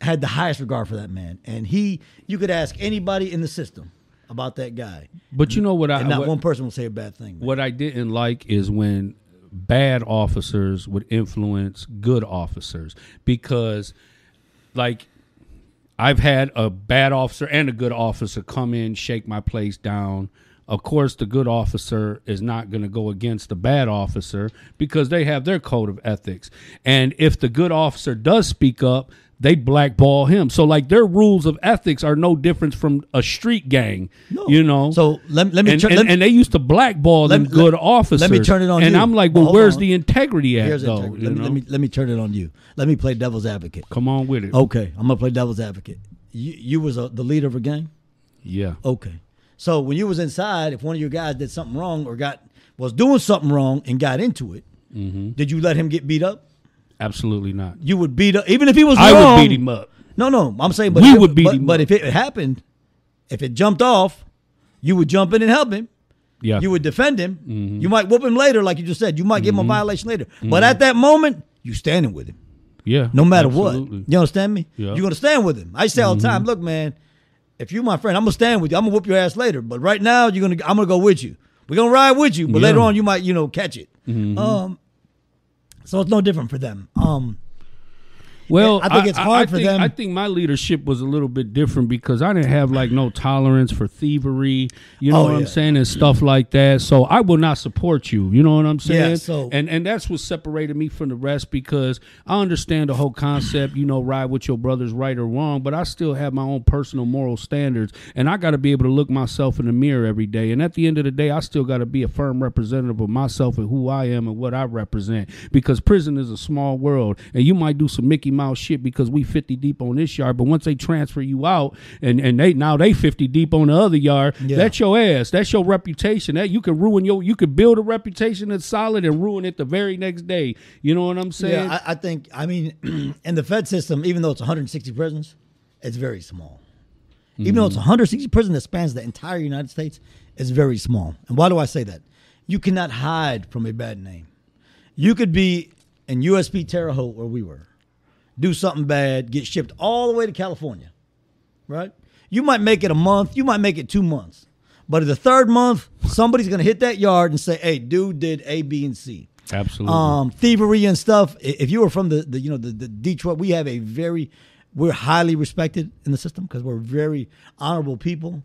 had the highest regard for that man. And he, you could ask anybody in the system about that guy. But you know what I And not what, one person will say a bad thing. man. what I didn't like is when bad officers would influence good officers because like I've had a bad officer and a good officer come in, shake my place down. Of course, the good officer is not going to go against the bad officer because they have their code of ethics. And if the good officer does speak up, they blackball him. So, like, their rules of ethics are no different from a street gang. No. You know? So let, let me and, turn- and, let me- and they used to blackball Let them me- good let- officers. let me turn it on And you. I'm like, Well, well, where's on. the integrity at, Here's though? integrity. Let, me, let me let me turn it on you. Let me play devil's advocate. Come on with it. Okay, I'm gonna play devil's advocate. You, you was a, the leader of a gang. Yeah. Okay. So when you was inside, if one of your guys did something wrong or got was doing something wrong and got into it, Mm-hmm. did you let him get beat up? Absolutely not. You would beat up even if he was I wrong. would beat him up. No, no, I'm saying, but We if it- would beat but, him But up. if it happened, if it jumped off, you would jump in and help him. Yeah. You would defend him. Mm-hmm. You might whoop him later, like you just said. You might give him a violation later. But at that moment, you standing with him, yeah. no matter absolutely. what. You understand me? Yeah. Mm-hmm. You're gonna stand with him. I say all the time, look, man, if you're my friend, I'm gonna stand with you. I'm gonna whoop your ass later. But right now, you're gonna I'm gonna go with you. We're gonna ride with you, but Yeah. Mm-hmm. later on, you might you know catch it. Um, so it's no different for them. Um, Well, I think it's hard for think, them- I think my leadership was a little bit different because I didn't have like no tolerance for thievery. You know Oh, what I'm saying, and stuff like that. So I will not support you. You know what I'm saying? Yeah, so- and and that's what separated me from the rest because I understand the whole concept. You know, ride with your brothers, right or wrong. But I still have my own personal moral standards, and I got to be able to look myself in the mirror every day. And at the end of the day, I still got to be a firm representative of myself and who I am and what I represent. Because prison is a small world, and you might do some Mickey Mouse shit because we 50 deep on this yard, but once they transfer you out and and they now they 50 deep on the other yard, Yeah. that's your ass. That's your reputation. That you can ruin your you can build a reputation that's solid and ruin it the very next day. You know what I'm saying? Yeah, I, I think. I mean, in the Fed system, even though it's 160 prisons, it's very small. Even though it's mm-hmm. 160 prisons that spans the entire United States, it's very small. And why do I say that? You cannot hide from a bad name. You could be in USP Terre Haute, where we were, do something bad, get shipped all the way to California, right? You might make it a month, you might make it two months. But in the third month, somebody's going to hit that yard and say, hey, dude did A, B, and C Absolutely. um, thievery and stuff. If you were from the, the you know the, the Detroit, we have a very we're highly respected in the system because we're very honorable people.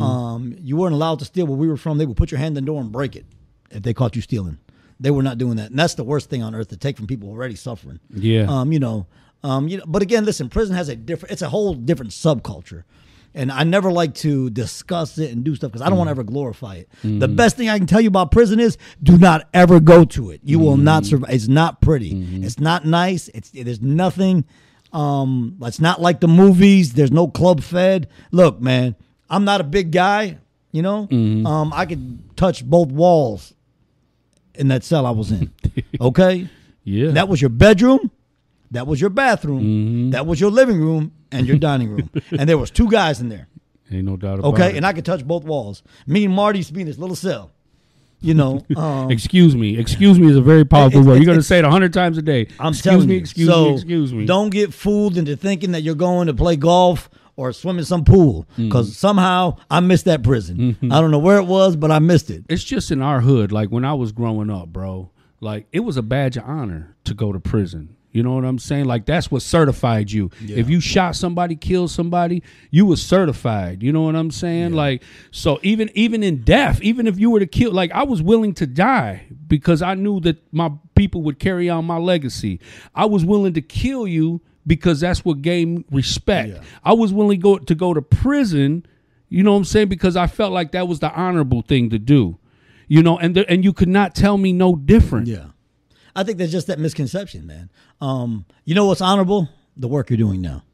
Um, you weren't allowed to steal where we were from. They would put your hand in the door and break it if they caught you stealing. They were not doing that, and that's the worst thing on earth to take from people already suffering. Yeah. Um, you know, um, you know, but again, listen, prison has a different. It's a whole different subculture. And I never like to discuss it and do stuff because I don't want to ever glorify it. The best thing I can tell you about prison is do not ever go to it. You will not survive. It's not pretty. It's not nice. It's there's nothing. Um, it's not like the movies. There's no club fed. Look, man, I'm not a big guy. You know, um, I could touch both walls in that cell I was in. Okay, yeah. that was your bedroom. That was your bathroom. That was your living room and your dining room. and there was two guys in there. Ain't no doubt about Okay, it. Okay, and I could touch both walls. Me and Marty used to be in this little cell. You know, um, excuse me. Excuse me is a very powerful word. You're going to say it a hundred times a day. I'm excuse telling me. you. Excuse so me. Excuse me. Don't get fooled into thinking that you're going to play golf or swim in some pool Mm-hmm. because somehow I missed that prison. I don't know where it was, but I missed it. it's just in our hood. Like when I was growing up, bro, like it was a badge of honor to go to prison. You know what I'm saying? Like that's what certified you. If you shot somebody, killed somebody, you was certified. You know what I'm saying? Like so even even in death, even if you were to kill like I was willing to die because I knew that my people would carry on my legacy. I was willing to kill you because that's what gave respect. Yeah. I was willing go to go to prison, you know what I'm saying? Because I felt like that was the honorable thing to do. You know, and there, and you could not tell me no different. Yeah. I think there's just that misconception, man. Um, you know what's honorable? The work you're doing now.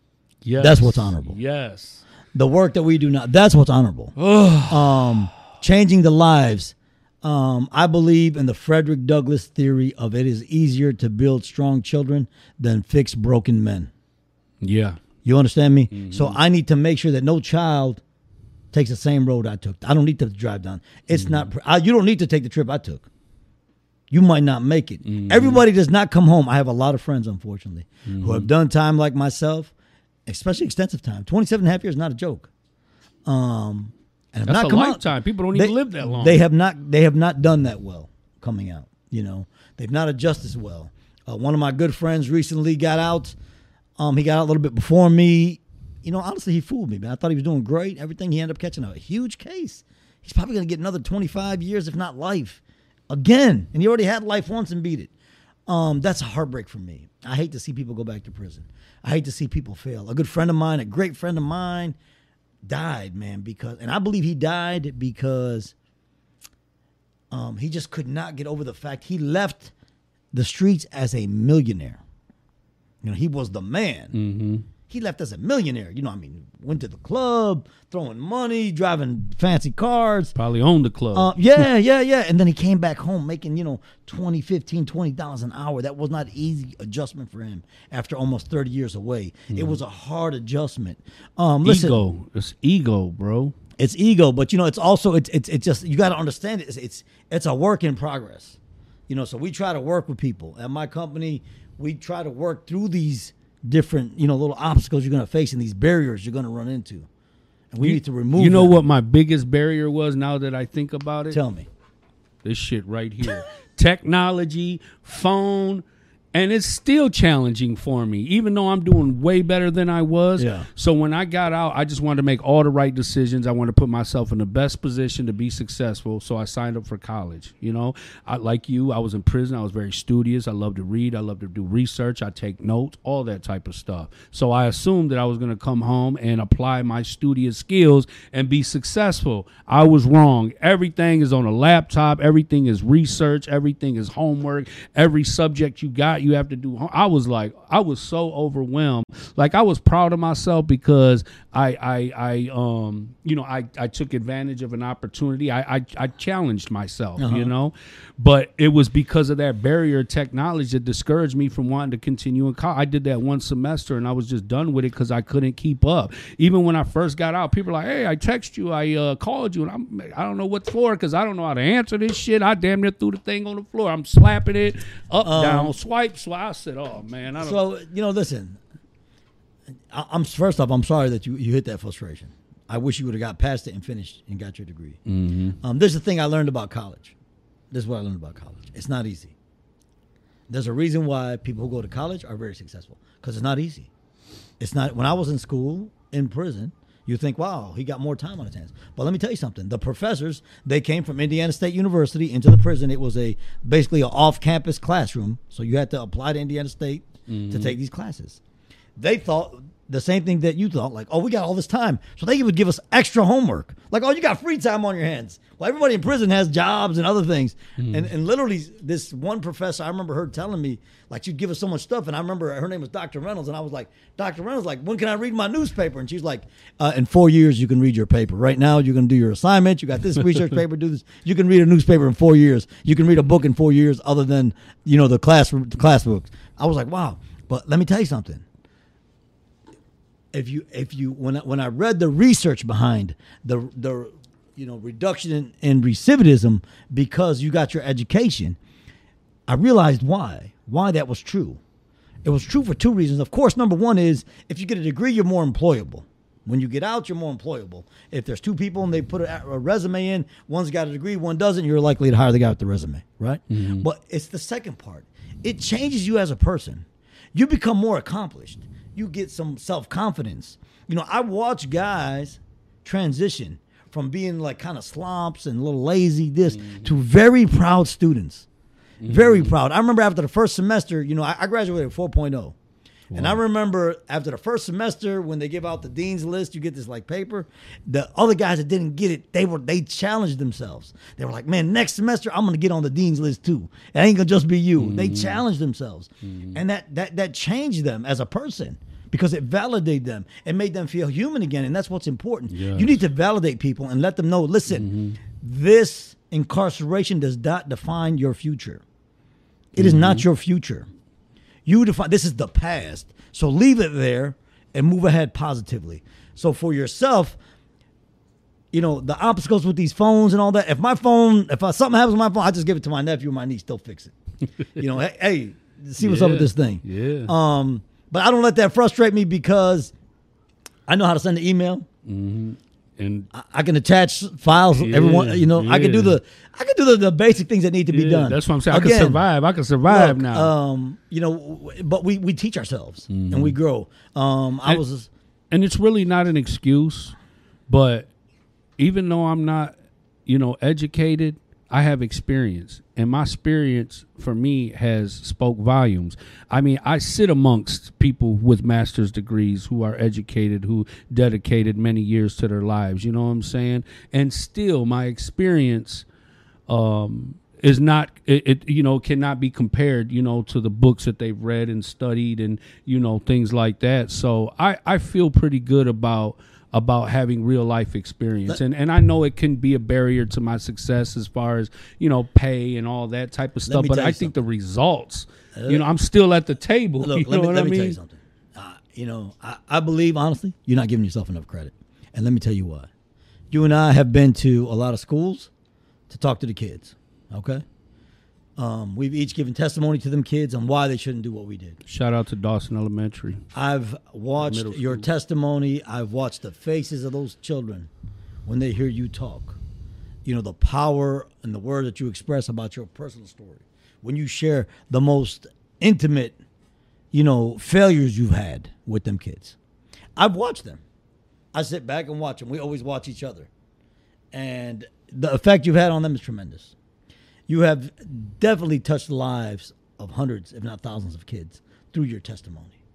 Yes. That's what's honorable. Yes. The work that we do now, that's what's honorable. um, changing the lives. Um, I believe in the Frederick Douglass theory of it is easier to build strong children than fix broken men. Yeah. You understand me? So I need to make sure that no child takes the same road I took. I don't need to drive down. It's not. I, you don't need to take the trip I took. You might not make it. Everybody does not come home. I have a lot of friends, unfortunately, who have done time like myself, especially extensive time. 27 and a half years is not a joke. Um, and That's not a come out- lifetime. People don't even live that long. They have not. They have not done that well coming out. You know, they've not adjusted as well. Uh, one of my good friends recently got out. Um, he got out a little bit before me. You know, honestly, he fooled me, man. I thought he was doing great. Everything he ended up catching a huge case. He's probably going to get another 25 years, if not life, again. And he already had life once and beat it. Um, that's a heartbreak for me. I hate to see people go back to prison. I hate to see people fail. A good friend of mine, a great friend of mine, died, man, because, and I believe he died because um, he just could not get over the fact he left the streets as a millionaire. You know, he was the man. Mm-hmm. He left as a millionaire. You know, I mean, went to the club, throwing money, driving fancy cars. Probably owned the club. Uh, yeah, yeah, yeah. And then he came back home making, you know, 20, 15, 20 dollars an hour. That was not easy adjustment for him after almost 30 years away. It was a hard adjustment. Um, listen, ego. It's ego, bro. it's ego, but you know, it's also it's it's it's just you got to understand it. It's, it's it's a work in progress. You know, so we try to work with people at my company. We try to work through these different you know little obstacles you're going to face and these barriers you're going to run into, and we You- need to remove. You know them. what my biggest barrier was now that I think about it? Tell me. this shit right here. Technology, phone, and it's still challenging for me, even though I'm doing way better than I was. Yeah. So when I got out, I just wanted to make all the right decisions. I wanted to put myself in the best position to be successful. So I signed up for college. You know, I like you. I was in prison. I was very studious. I love to read. I love to do research. I take notes, all that type of stuff. So I assumed that I was going to come home and apply my studious skills and be successful. I was wrong. Everything is on a laptop. Everything is research. Everything is homework. Every subject you got, you have to do. I was like, I was so overwhelmed. Like I was proud of myself because I, I, I, um, you know, I, I took advantage of an opportunity. I, I, I challenged myself, you know, but it was because of that barrier of technology that discouraged me from wanting to continue in college. I did that one semester and I was just done with it because I couldn't keep up. Even when I first got out, people were like, "Hey, I text you, I uh, called you, and I'm, I don't know what for because I don't know how to answer this shit. I damn near threw the thing on the floor. I'm slapping it up, down, swipe, swipe. I said, "Oh man, I don't." So you know, listen. I, I'm first off, I'm sorry that you you hit that frustration. I wish you would have got past it and finished and got your degree. Mm-hmm. Um, there's the thing I learned about college. This is what I learned about college. It's not easy. There's a reason why people who go to college are very successful because it's not easy. It's not. When I was in school, in prison, you think, "Wow, he got more time on his hands." But let me tell you something. The professors they came from Indiana State University into the prison. It was a basically an off-campus classroom, so you had to apply to Indiana State to mm-hmm. take these classes. They thought the same thing that you thought, like, "Oh, we got all this time," so they would give us extra homework. Like, "Oh, you got free time on your hands." Well, everybody in prison has jobs and other things, and and literally, this one professor, I remember her telling me, like, she'd give us so much stuff, and I remember her name was Dr. Reynolds, and I was like, "Dr. Reynolds, like, when can I read my newspaper?" And she's like, uh, "In four years, you can read your paper. Right now, you're going to do your assignment. You got this research paper. Do this. You can read a newspaper in four years. You can read a book in four years, other than you know the class the class books." I was like, "Wow!" But let me tell you something if you if you when I, when I read the research behind the the you know reduction in, in recidivism because you got your education, I realized why why that was true. It was true for two reasons. Of course, number one is if you get a degree, you're more employable. When you get out, you're more employable. If there's two people and they put a, a resume in, one's got a degree, one doesn't, you're likely to hire the guy with the resume, right? Mm-hmm. But it's the second part. It changes you as a person. You become more accomplished. You get some self confidence. You know, I watch guys transition from being like kind of slumps and a little lazy, this to very proud students. Very mm-hmm. proud. I remember after the first semester, you know, I, I graduated 4.0. And I remember after the first semester, when they give out the dean's list, you get this like paper. The other guys that didn't get it, they were they challenged themselves. They were like, "Man, next semester I'm gonna get on the dean's list too. It ain't gonna just be you." They mm-hmm. challenged themselves, mm-hmm. and that that that changed them as a person because it validated them. It made them feel human again, and that's what's important. Yes. You need to validate people and let them know. Listen, this incarceration does not define your future. It is not your future. You define this is the past. So leave it there and move ahead positively. So for yourself, you know, the obstacles with these phones and all that. If my phone, if uh, something happens with my phone, I just give it to my nephew or my niece. They'll fix it. you know, hey, hey, see what's up with this thing. Yeah. Um, but I don't let that frustrate me because I know how to send an email. and I, I can attach files. Yeah, everyone, you know, I can do the, I can do the, the basic things that need to be done. that's what I'm saying. I can survive. I can survive Look, now. Um, you know, but we we teach ourselves and we grow. Um, I And- was and it's really not an excuse, but even though I'm not, you know, educated, I have experience, and my experience for me has spoke volumes. I mean, I sit amongst people with master's degrees who are educated, who dedicated many years to their lives. You know what I'm saying? And still, my experience um, is not it, it you know cannot be compared you know to the books that they've read and studied and you know things like that so i i feel pretty good about about having real life experience and and i know it can be a barrier to my success as far as you know pay and all that type of stuff but i think the results you know i'm still at the table look. you let know me what let me tell you something. Uh, you know, I, I believe honestly, you're not giving yourself enough credit, and let me tell you why. You and I have been to a lot of schools to talk to the kids. Okay. Um, we've each given testimony to them kids on why they shouldn't do what we did. shout out to dawson elementary I've watched your testimony. I've watched the faces of those children when they hear you talk. You know, the power and the word that you express about your personal story. When you share the most intimate, you know, failures you've had with them kids. I've watched them. I sit back and watch them. We always watch each other. And the effect you've had on them is tremendous. You have definitely touched the lives of hundreds, if not thousands, of kids through your testimony.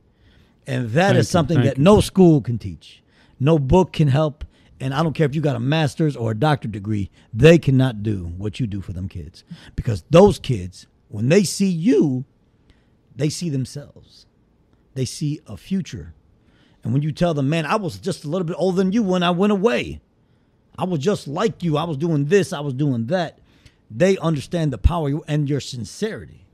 And that Thank is something that you. no school can teach. No book can help. And I don't care if you got a master's or a doctorate degree, they cannot do what you do for them kids. Because those kids, when they see you, they see themselves. They see a future. And when you tell them, man, I was just a little bit older than you when I went away. I was just like you. I was doing this, I was doing that. They understand the power and your sincerity.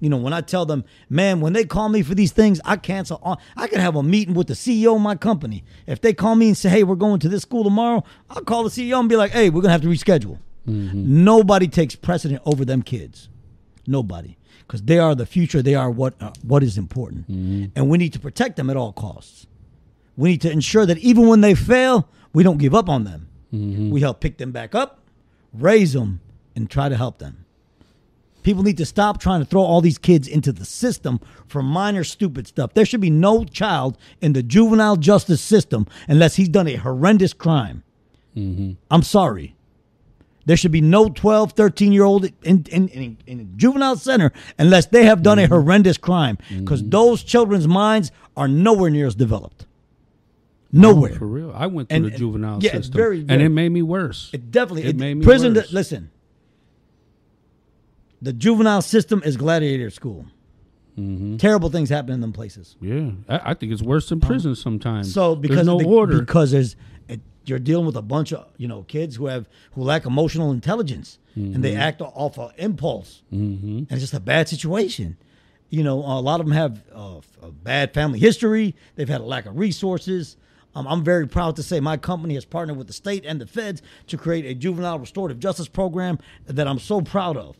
You know, when I tell them, man, when they call me for these things, I cancel on. I can have a meeting with the CEO of my company. If they call me and say, hey, we're going to this school tomorrow, I'll call the CEO and be like, hey, we're going to have to reschedule. Mm-hmm. Nobody takes precedent over them kids. Nobody. Because they are the future. They are what, uh, what is important. Mm-hmm. And we need to protect them at all costs. We need to ensure that even when they fail, we don't give up on them. Mm-hmm. We help pick them back up, raise them, and try to help them. People need to stop trying to throw all these kids into the system for minor stupid stuff. There should be no child in the juvenile justice system unless he's done a horrendous crime. Mm-hmm. I'm sorry. There should be no 12, 13 year old in, in, in, in a juvenile center unless they have done a mm-hmm. horrendous crime because mm-hmm. those children's minds are nowhere near as developed. Nowhere. Oh, for real i went through And- the juvenile yeah, system very, and it made me worse It definitely It made me prison. worse. listen, the juvenile system is gladiator school. Mm-hmm. Terrible things happen in them places. Yeah, I, I think it's worse than prison sometimes. So because there's no the- order, because there's it, you're dealing with a bunch of you know kids who have who lack emotional intelligence and Mm-hmm. they act off of impulse, and it's just a bad situation. You know, a lot of them have uh, a bad family history. They've had a lack of resources. Um, I'm very proud to say my company has partnered with the state and the feds to create a juvenile restorative justice program that I'm so proud of.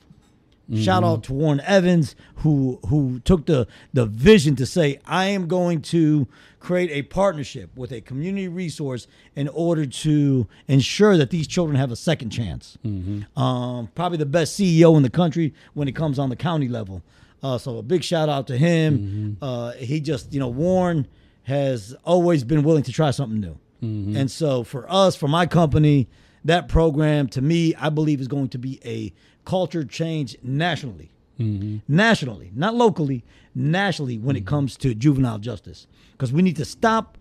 Shout out to Warren Evans who who took the the vision to say I am going to create a partnership with a community resource in order to ensure that these children have a second chance. Um, probably the best CEO in the country when it comes on the county level. Uh, so a big shout out to him. Uh, he just you know Warren has always been willing to try something new. And so for us, for my company, that program to me, I believe is going to be a culture change nationally. Mm-hmm. Nationally, not locally, nationally when it mm-hmm. comes to juvenile justice. Because we need to stop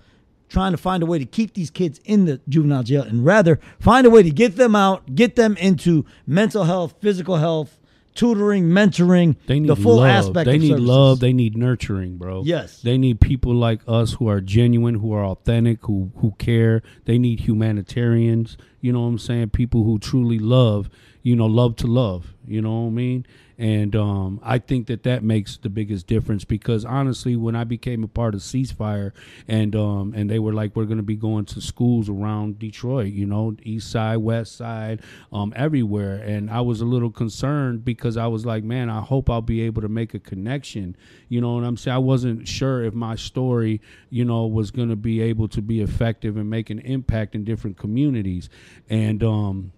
trying to find a way to keep these kids in the juvenile jail and rather find a way to get them out, get them into mental health, physical health, tutoring, mentoring, They need the full love. aspect They need services. love. They need nurturing, bro. Yes. They need people like us who are genuine, who are authentic, who who care. They need humanitarians. You know what I'm saying? People who truly love. You know, love to love. You know what I mean? And um, I think that that makes the biggest difference because honestly, when I became a part of Ceasefire, and um, and they were like, we're going to be going to schools around Detroit, you know, East Side, West Side, um, everywhere, and I was a little concerned because I was like, man, I hope I'll be able to make a connection. You know what I'm saying? I wasn't sure if my story, you know, was going to be able to be effective and make an impact in different communities, and um,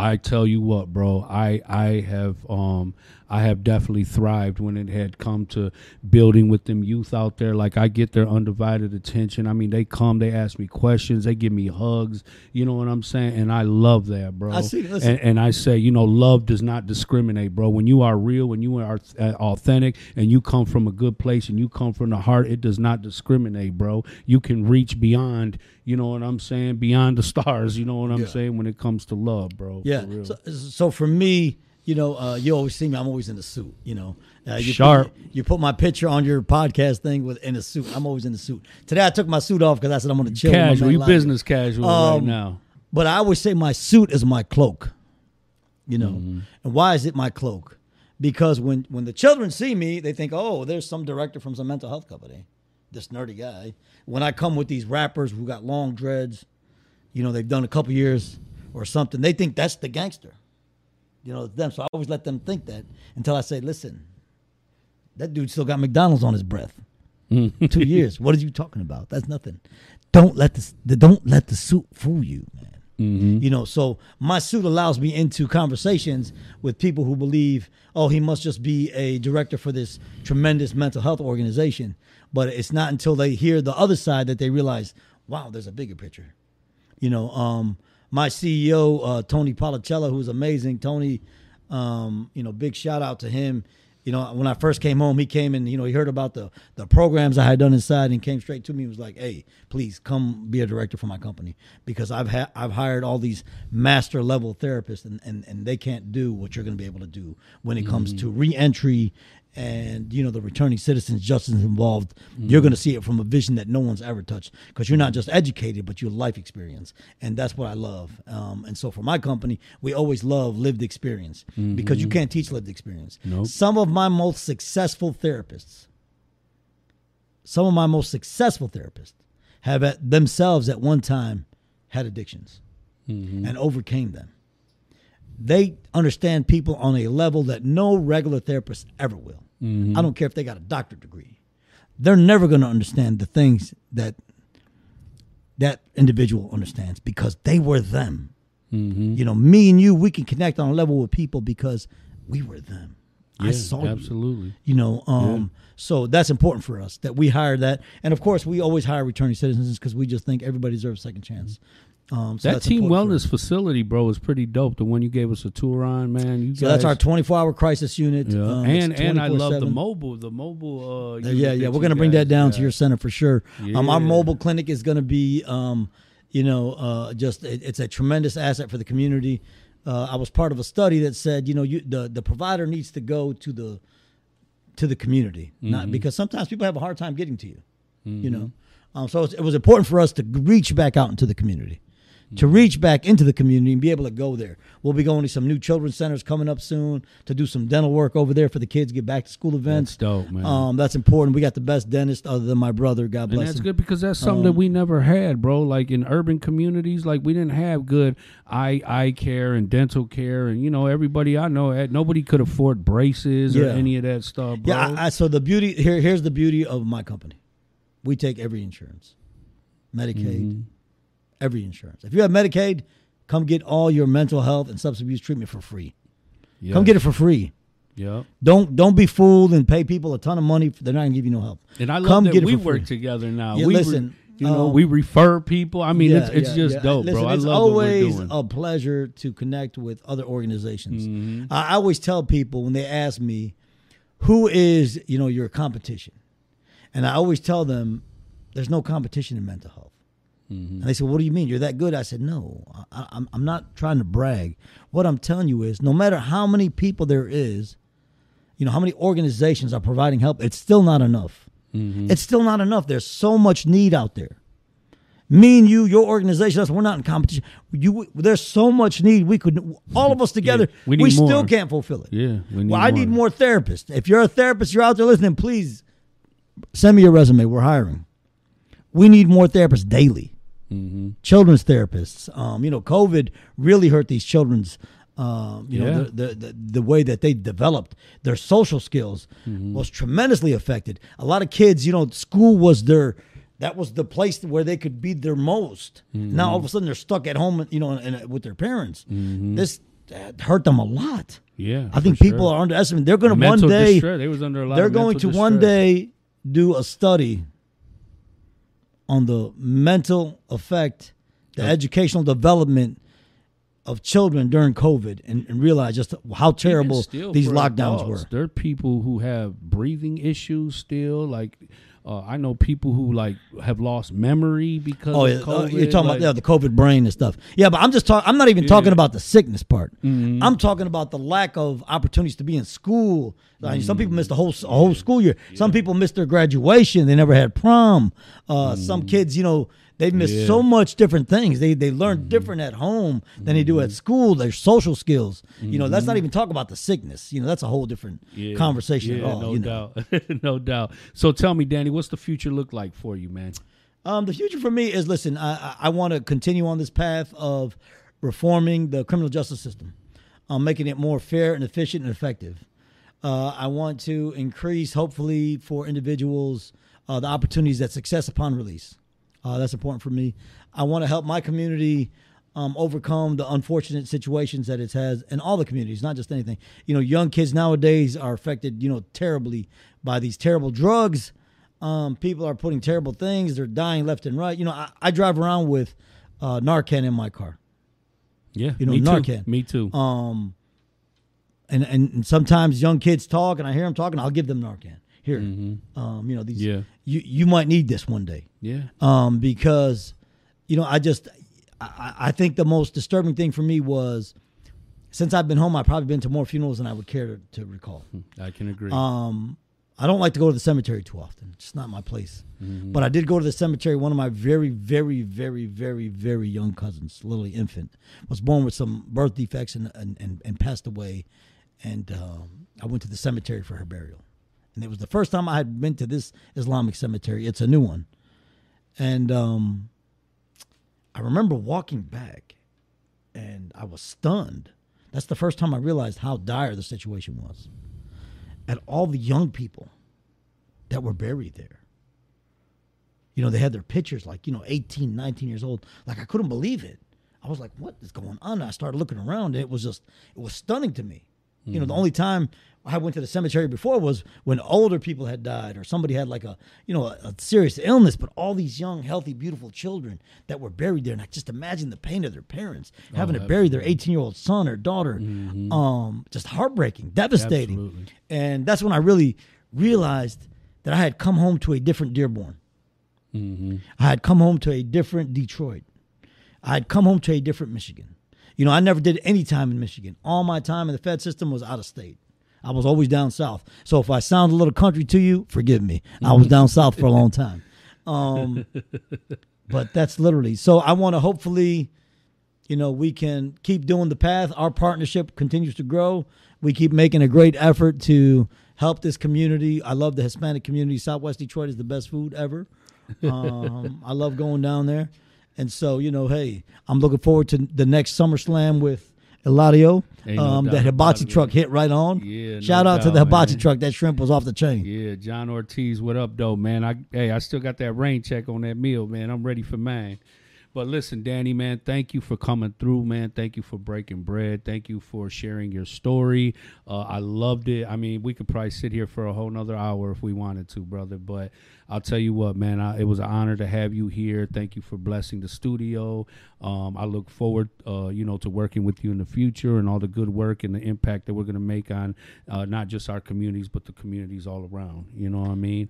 I tell you what, bro, I I have um I have definitely thrived when it had come to building with them youth out there. Like I get their undivided attention. I mean, they come, they ask me questions, they give me hugs. You know what I'm saying? And I love that, bro. I see- listen. And, and I say, you know, love does not discriminate, bro. When you are real, when you are authentic, and you come from a good place, and you come from the heart, it does not discriminate, bro. You can reach beyond. You know what I'm saying? Beyond the stars. You know what I'm Yeah. saying? When it comes to love, bro. Yeah. So, so for me, you know, uh, you always see me. I'm always in a suit. You know, uh, you Sharp. Put, you put my picture on your podcast thing with in a suit. I'm always in a suit. Today I took my suit off because I said I'm going to chill. casual, you business casual right Um, now. But I always say my suit is my cloak. You know, Mm-hmm. and why is it my cloak? Because when when the children see me, they think, oh, there's some director from some mental health company, this nerdy guy. When I come with these rappers who got long dreads, you know, they've done a couple years or something, they think that's the gangster. You know, it's them. So I always let them think that until I say, listen, that dude still got McDonald's on his breath. Two years. What are you talking about? That's nothing. Don't let the the- don't let the suit fool you, man. You know, so my suit allows me into conversations with people who believe, oh, he must just be a director for this tremendous mental health organization. But it's not until they hear the other side that they realize, wow, there's a bigger picture. You know, um, my CEO, uh, Tony Policella, who's amazing. Tony, um, you know, big shout out to him. You know, when I first came home, he came and you know he heard about the the programs I had done inside and came straight to me and was like, "Hey, please come be a director for my company because I've had I've hired all these master level therapists and and, and they can't do what you're going to be able to do when it comes to reentry and you know the returning citizens justice involved you're going to see it from a vision that no one's ever touched because you're not just educated but you're life experience and that's what i love. Um, and so for my company we always love lived experience because you can't teach lived experience. Nope. some of my most successful therapists some of my most successful therapists have at themselves at one time had addictions and overcame them they understand people on a level that no regular therapist ever will. Mm-hmm. I don't care if they got a doctorate degree. They're never going to understand the things that that individual understands because they were them. Mm-hmm. You know, me and you, we can connect on a level with people because we were them. I saw you. absolutely. You know, um, so that's important for us that we hire that, and of course, we always hire returning citizens because we just think everybody deserves a second chance. Mm-hmm. Um, so That team wellness facility, bro, is pretty dope. The one you gave us a tour on, man. You So that's our 24 hour crisis unit. yeah. Um, and and I love the mobile, the mobile. Uh, Uh, yeah, yeah, we're gonna bring that guys down to your center for sure. Um, our mobile clinic is gonna be, um, you know, uh, just it, it's a tremendous asset for the community. Uh, I was part of a study that said, you know, you the the provider needs to go to the to the community, Mm-hmm. not because sometimes people have a hard time getting to you. You know, um, so it was important for us to reach back out into the community to reach back into the community and be able to go there. We'll be going to some new children's centers coming up soon to do some dental work over there for the kids get back to school events. That's dope, man. Um, that's important. We got the best dentist other than my brother. God bless. and that's him. good because that's something that we never had, bro. Like in urban communities, like we didn't have good eye eye care and dental care, and you know everybody I know had nobody could afford braces or any of that stuff, bro. Yeah, I, I, so the beauty here here's the beauty of my company. We take every insurance, Medicaid, Mm-hmm. Every insurance. If you have Medicaid, come get all your mental health and substance abuse treatment for free. yeah. Come get it for free. Yeah. Don't don't be fooled and pay people a ton of money. They're not gonna give you no help. And I love Come that we for free. work together now. Yeah, we re- listen, you know, um, we refer people. I mean, Yeah, it's it's yeah, just dope, Listen, bro. I it's love what we're always a pleasure to connect with other organizations. Mm-hmm. I, I always tell people when they ask me, "Who is you know your competition?" and I always tell them, "There's no competition in mental health." Mm-hmm. And they said, "What do you mean? You're that good?" I said, "No, I, I'm I'm not trying to brag. What I'm telling you is, no matter how many people there is, you know, how many organizations are providing help, it's still not enough. Mm-hmm. It's still not enough. There's so much need out there. Me and you, your organization, us, we're not in competition. You, there's so much need. We could, all of us together, we we, need still can't fulfill it. Yeah, we need well, I need more. more therapists. If you're a therapist, you're out there listening, please send me your resume. We're hiring. We need more therapists daily. Mm-hmm. Children's therapists. Um, you know, COVID really hurt these children's. Um, you Yeah. know, the, the, the the way that they developed their social skills Mm-hmm. was tremendously affected. A lot of kids, you know, school was their that was the place where they could be their most. Mm-hmm. Now all of a sudden they're stuck at home, you know, and, and with their parents. Mm-hmm. This hurt them a lot. Yeah, I think people sure. are underestimating. They're going to one day. distress. They was under a lot. They're going to mental one day do a study on the mental effect, the educational development of children during COVID, and, and realize just how terrible these lockdowns adults, were. There are people who have breathing issues still. Like uh, I know people who like have lost memory because Oh, of yeah, uh, you're talking like, about yeah, the COVID brain and stuff. Yeah, but I'm just talking. I'm not even talking about the sickness part. Mm-hmm. I'm talking about the lack of opportunities to be in school. Like, Some Mm-hmm. people missed a whole a whole school year. Some people missed their graduation. They never had prom. Uh, Some kids, you know, they missed. Yeah. so much different things. They they learn different at home than they do at school. Their social skills. You know, let's not even talk about the sickness. You know, that's a whole different Yeah, conversation yeah, at all. No you know. doubt, no doubt. So tell me, Dani, what's the future look like for you, man? Um, the future for me is listen. I I, I want to continue on this path of reforming the criminal justice system, um, making it more fair and efficient and effective. Uh, I want to increase, hopefully, for individuals uh, the opportunities that success upon release. Uh, that's important for me. I want to help my community um, overcome the unfortunate situations that it has in all the communities, not just anything. You know, young kids nowadays are affected, you know, terribly by these terrible drugs. Um, people are putting terrible things. They're dying left and right. You know, I, I drive around with uh, Narcan in my car. Yeah, You know, me Narcan. Too. Me too. Um, and, and and sometimes young kids talk, and I hear them talking. I'll give them Narcan. Here, um, you know these. Yeah. You you might need this one day. Yeah, Um, because, you know, I just I, I think the most disturbing thing for me was since I've been home, I've probably been to more funerals than I would care to, to recall. I can agree. Um, I don't like to go to the cemetery too often. It's not my place. But I did go to the cemetery. One of my very, very, very, very, very young cousins, literally infant, was born with some birth defects and and, and, and passed away. And um, I went to the cemetery for her burial. And it was the first time I had been to this Islamic cemetery. It's a new one. And um, I remember walking back and I was stunned. That's the first time I realized how dire the situation was. At all the young people that were buried there. You know, they had their pictures like, you know, 18, 19 years old. Like, I couldn't believe it. I was like, what is going on? I started looking around. And it was just, it was stunning to me. You know, the only time I went to the cemetery before was when older people had died or somebody had like a, you know, a, a serious illness. But all these young, healthy, beautiful children that were buried there. And I just imagine the pain of their parents having to bury their 18 year old son or daughter. Um, just heartbreaking, devastating. Absolutely. And that's when I really realized that I had come home to a different Dearborn. I had come home to a different Detroit. I had come home to a different Michigan. You know, I never did any time in Michigan. All my time in the Fed system was out of state. I was always down south. So if I sound a little country to you, forgive me. I was down south for a long time. Um, but that's literally so. I want to hopefully you know, we can keep doing the path. Our partnership continues to grow. We keep making a great effort to help this community. I love the Hispanic community. Southwest Detroit is the best food ever. Um, I love going down there. And so, you know, hey, I'm looking forward to the next SummerSlam with Eladio. Ain't no Um, doubt that hibachi truck hit right on. Yeah, no Shout out to the hibachi man. truck. That shrimp was off the chain. Yeah, John Ortiz, what up, though, man? I hey, I still got that rain check on that meal, man. I'm ready for mine. But listen, Dani, man, thank you for coming through, man. Thank you for breaking bread. Thank you for sharing your story. Uh, I loved it. I mean, we could probably sit here for a whole nother hour if we wanted to, brother. But I'll tell you what, man, I, it was an honor to have you here. Thank you for blessing the studio. Um, I look forward, uh, you know, to working with you in the future and all the good work and the impact that we're going to make on uh, not just our communities, but the communities all around. You know what I mean?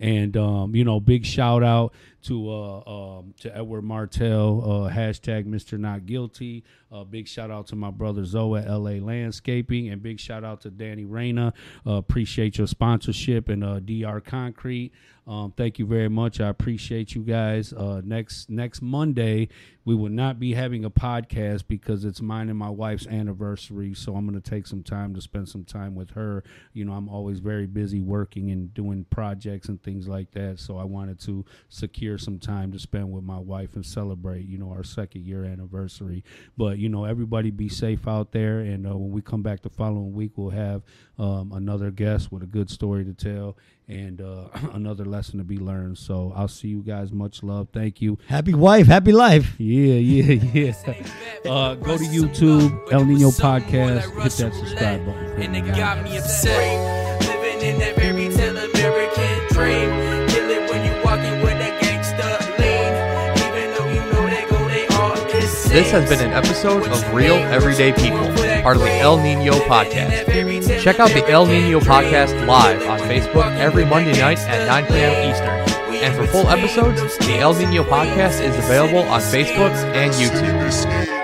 And um, you know, big shout out to uh, um, to Edward Martell, uh, hashtag Mr. Not Guilty. Uh, big shout out to my brother Zoe at LA Landscaping, and big shout out to Danny Reyna. Uh, appreciate your sponsorship and uh, DR Concrete. Um, thank you very much. I appreciate you guys. Uh, next next Monday, we will not be having a podcast because it's mine and my wife's anniversary. So I'm going to take some time to spend some time with her. You know, I'm always very busy working and doing projects and things like that. So I wanted to secure some time to spend with my wife and celebrate, you know, our second year anniversary. But you know, everybody be safe out there. And uh, when we come back the following week, we'll have um, another guest with a good story to tell and uh, another lesson to be learned. So I'll see you guys. Much love. Thank you. Happy wife, happy life. Yeah, yeah, yeah. Uh, go to YouTube, El Nino Podcast. Hit that subscribe button. for And me, it got me upset. Living in that fairy tale American dream. This has been an episode of Real Everyday People, part of the El Nino Podcast. Check out the El Nino Podcast live on Facebook every Monday night at 9 p.m. Eastern. And for full episodes, the El Nino Podcast is available on Facebook and YouTube.